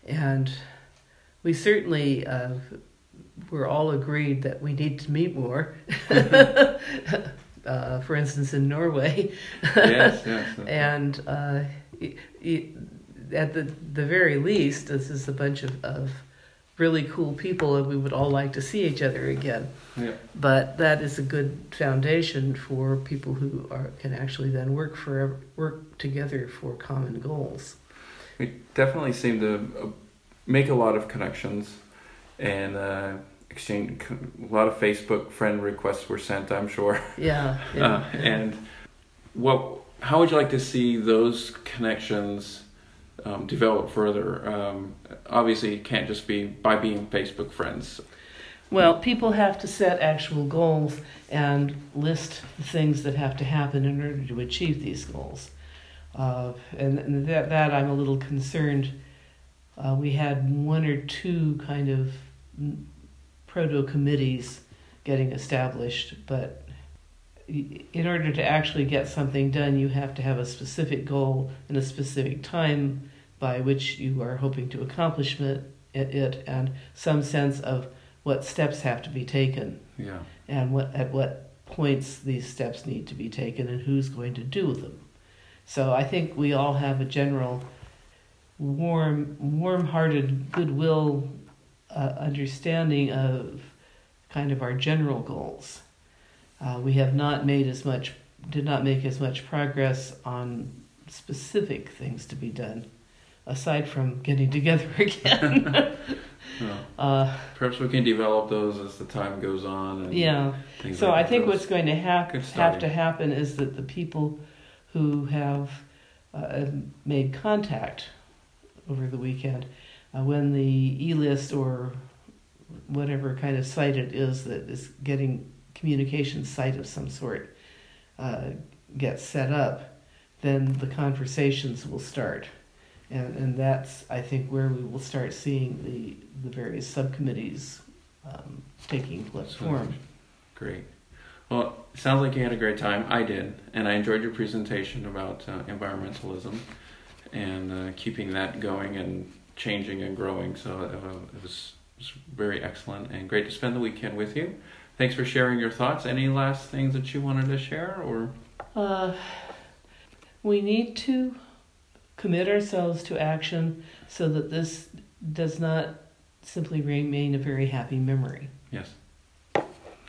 And we certainly uh, we're all agreed that we need to meet more. [LAUGHS] uh, for instance, in Norway. Yes, [LAUGHS] yes. and uh, y- y- at the the very least, this is a bunch of, of really cool people, and we would all like to see each other again. Yeah. But that is a good foundation for people who are can actually then work for work together for common goals. We definitely seem to uh, make a lot of connections and uh, exchange. A lot of Facebook friend requests were sent, I'm sure. [LAUGHS] Yeah, yeah, uh, yeah. And what? How would you like to see those connections um, develop further? Um, obviously, it can't just be by being Facebook friends. Well, people have to set actual goals and list the things that have to happen in order to achieve these goals. Uh, and, and that, that I'm a little concerned. Uh, we had one or two kind of proto committees getting established, but in order to actually get something done, you have to have a specific goal and a specific time by which you are hoping to accomplish it, it and some sense of what steps have to be taken Yeah. and what at what points these steps need to be taken and who's going to do them. So I think we all have a general warm warm-hearted goodwill uh, understanding of kind of our general goals. Uh, we have not made as much did not make as much progress on specific things to be done aside from getting [LAUGHS] together again. [LAUGHS] Well, uh, perhaps we can develop those as the time goes on. And Yeah. So like I think what's going to hap- have to happen is that the people who have uh, made contact over the weekend, uh, when the e-list or whatever kind of site it is that is getting communication site of some sort uh, gets set up, then the conversations will start. And, and that's, I think, where we will start seeing the, the various subcommittees um, taking form. Great. Well, sounds like you had a great time. I did, and I enjoyed your presentation about uh, environmentalism and uh, keeping that going and changing and growing. So uh, it was, it was very excellent and great to spend the weekend with you. Thanks for sharing your thoughts. Any last things that you wanted to share, or Uh, we need to commit ourselves to action so that this does not simply remain a very happy memory. yes? That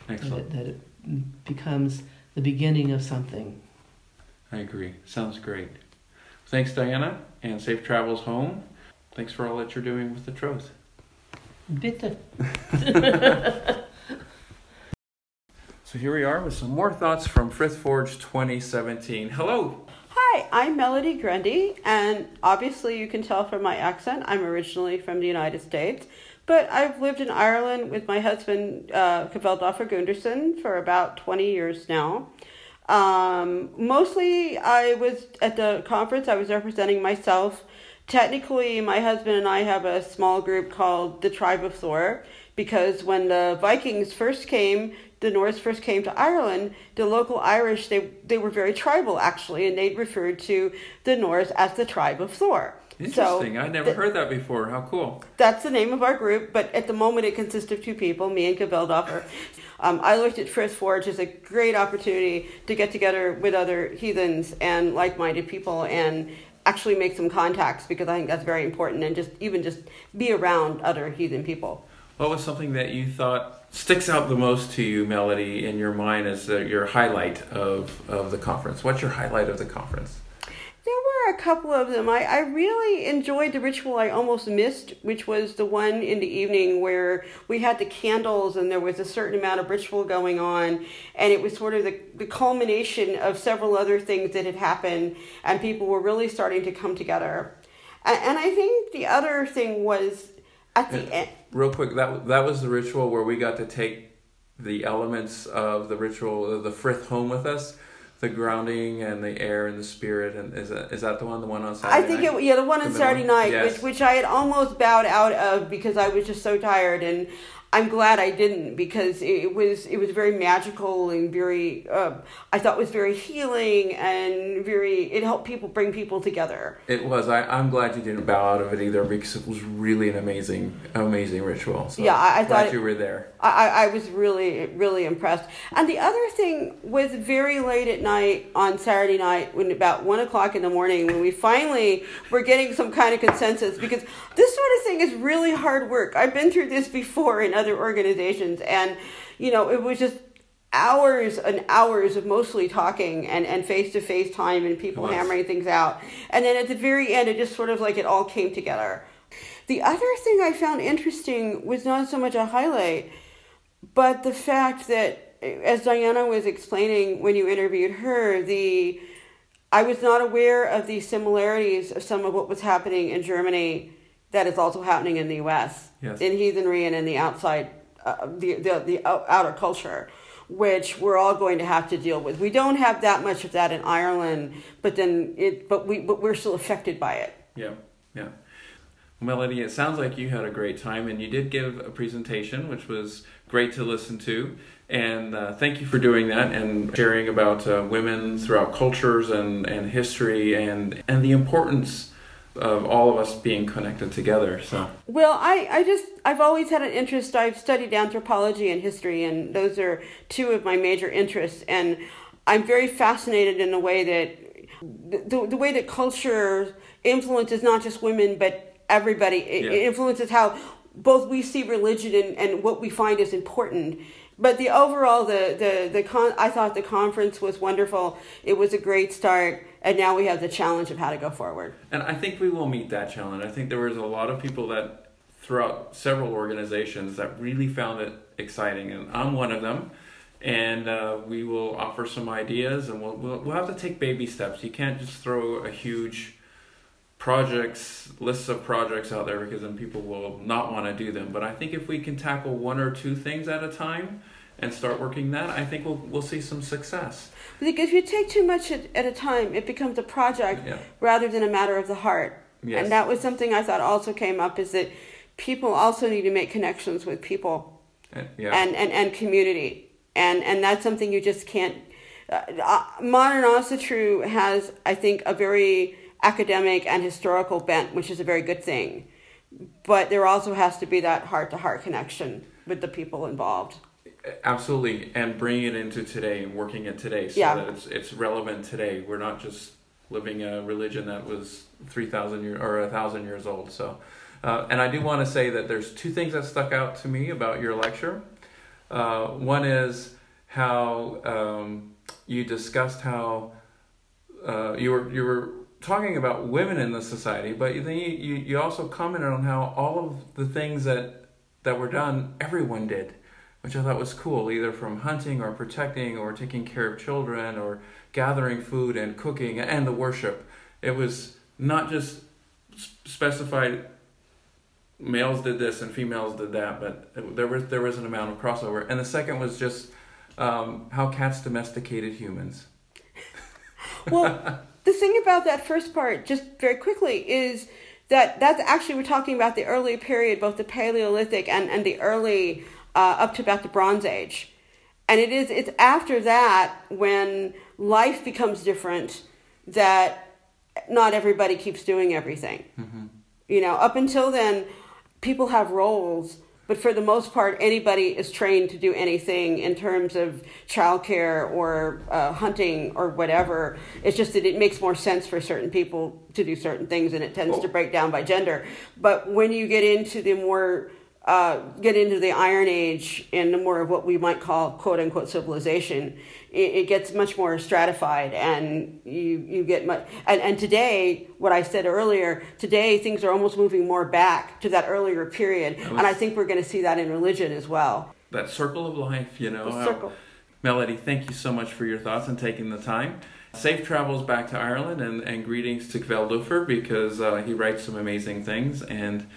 Excellent. it, that it becomes the beginning of something. I agree. Sounds great. Thanks, Diana, and safe travels home. Thanks for all that you're doing with the Troth. Bitte. [LAUGHS] So here we are with some more thoughts from Frith Forge 2017. Hello. Hi, I'm Melody Grundy, and obviously you can tell from my accent I'm originally from the United States, but I've lived in Ireland with my husband, uh, Kveldulf Gundarsson, for about 20 years now. Um, mostly I was at the conference, I was representing myself. Technically, my husband and I have a small group called the Tribe of Thor because when the Vikings first came, the Norse first came to Ireland, the local Irish they they were very tribal actually, and they referred to the Norse as the Tribe of Thor. Interesting. I never th- heard that before. How cool. that's the name of our group, but at the moment it consists of two people, me and Kveldulf. [LAUGHS] Um, I looked at Frith Forge as a great opportunity to get together with other heathens and like-minded people and actually make some contacts because I think that's very important and just even just be around other heathen people. What was something that you thought sticks out the most to you, Melody, in your mind as your highlight of, of the conference? What's your highlight of the conference? There were a couple of them. I, I really enjoyed the ritual I almost missed, which was the one in the evening where we had the candles and there was a certain amount of ritual going on. And it was sort of the, the culmination of several other things that had happened, and people were really starting to come together. And, and I think the other thing was At the And uh, end, Real quick, that that was the ritual where we got to take the elements of the ritual, the frith home with us, the grounding and the air and the spirit. And is that is that the one? The one on Saturday? I think night? it, yeah, the one on The Saturday night, Yes. which which I had almost bowed out of because I was just so tired, and I'm glad I didn't because it was it was very magical and very uh, I thought was very healing and very it helped people bring people together. It was. I, I'm glad you didn't bow out of it either because it was really an amazing, amazing ritual. So Yeah, I- I glad thought it- you were there. I, I I was really, really impressed. And the other thing was very late at night on Saturday night, when about one o'clock in the morning, when we finally were getting some kind of consensus, because this sort of thing is really hard work. I've been through this before in other organizations, and you know, it was just hours and hours of mostly talking and and face to face time and people hammering things out. And then at the very end, it just sort of like it all came together. The other thing I found interesting was not so much a highlight, but the fact that, as Diana was explaining when you interviewed her, the I was not aware of the similarities of some of what was happening in Germany that is also happening in the U.S. Yes. in heathenry and in the outside, uh, the the the outer culture, which we're all going to have to deal with. We don't have that much of that in Ireland, but then it, but we, but we're still affected by it. Yeah, yeah. Melody, it sounds like you had a great time, and you did give a presentation, which was great to listen to. And uh, thank you for doing that and sharing about uh, women throughout cultures and, and history and and the importance of all of us being connected together. So Well, I, I just, I've always had an interest. I've studied anthropology and history, and those are two of my major interests. And I'm very fascinated in the way that, the, the way that culture influences not just women, but everybody. It, it influences how both we see religion and, and what we find is important. But the overall, the, the, the con, I thought the conference was wonderful. It was a great start. And now we have the challenge of how to go forward. And I think we will meet that challenge. I think there was a lot of people that throughout several organizations that really found it exciting, and I'm one of them. And uh, we will offer some ideas, and we'll, we'll we'll have to take baby steps. You can't just throw a huge projects lists of projects out there because then people will not want to do them. But I think if we can tackle one or two things at a time and start working that, I think we'll we'll see some success. Because if you take too much at, at a time, it becomes a project Yeah. rather than a matter of the heart. Yes. And that was something I thought also came up is that people also need to make connections with people And- yeah. and, and, and community. And, and that's something you just can't. Uh, uh, modern Asatru has, I think, a very academic and historical bent, which is a very good thing. But there also has to be that heart to heart connection with the people involved. Absolutely, and bringing it into today and working it today so Yeah. that it's it's relevant today. We're not just living a religion that was three thousand year or a thousand years old. So, uh, and I do want to say that there's two things that stuck out to me about your lecture. Uh, one is how um, you discussed how uh, you were you were talking about women in the society, but then you, you, you also commented on how all of the things that that were done, everyone did, which I thought was cool, either from hunting or protecting or taking care of children or gathering food and cooking and the worship. It was not just specified males did this and females did that, but it- there was there was an amount of crossover. And the second was just um, how cats domesticated humans. Well, [LAUGHS] the thing about that first part, just very quickly, is that that's actually we're talking about the early period, both the Paleolithic and, and the early uh, up to about the Bronze Age, and it is it's after that when life becomes different that not everybody keeps doing everything. You know, up until then, people have roles, but for the most part, anybody is trained to do anything in terms of childcare or uh, hunting or whatever. It's just that it makes more sense for certain people to do certain things, and it tends to break down by gender. But when you get into the more uh, get into the Iron Age and more of what we might call quote unquote civilization, it, it gets much more stratified, and you you get much. And and today, what I said earlier, today things are almost moving more back to that earlier period, That and I think we're going to see that in religion as well. That circle of life, you know. The how- circle. Melody, thank you so much for your thoughts and taking the time. Safe travels back to Ireland and, and greetings to Kveldulf because uh, he writes some amazing things. And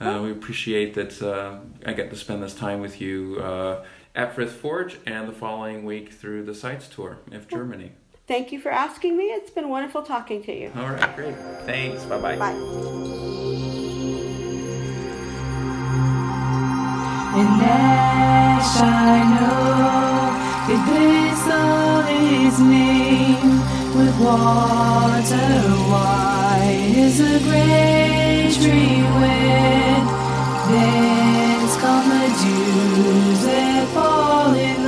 Uh, we appreciate that uh, I get to spend this time with you uh, at Frith Forge and the following week through the sites tour of Germany. Thank you for asking me. It's been wonderful talking to you. All right, great. Thanks. Bye-bye. Bye. And falling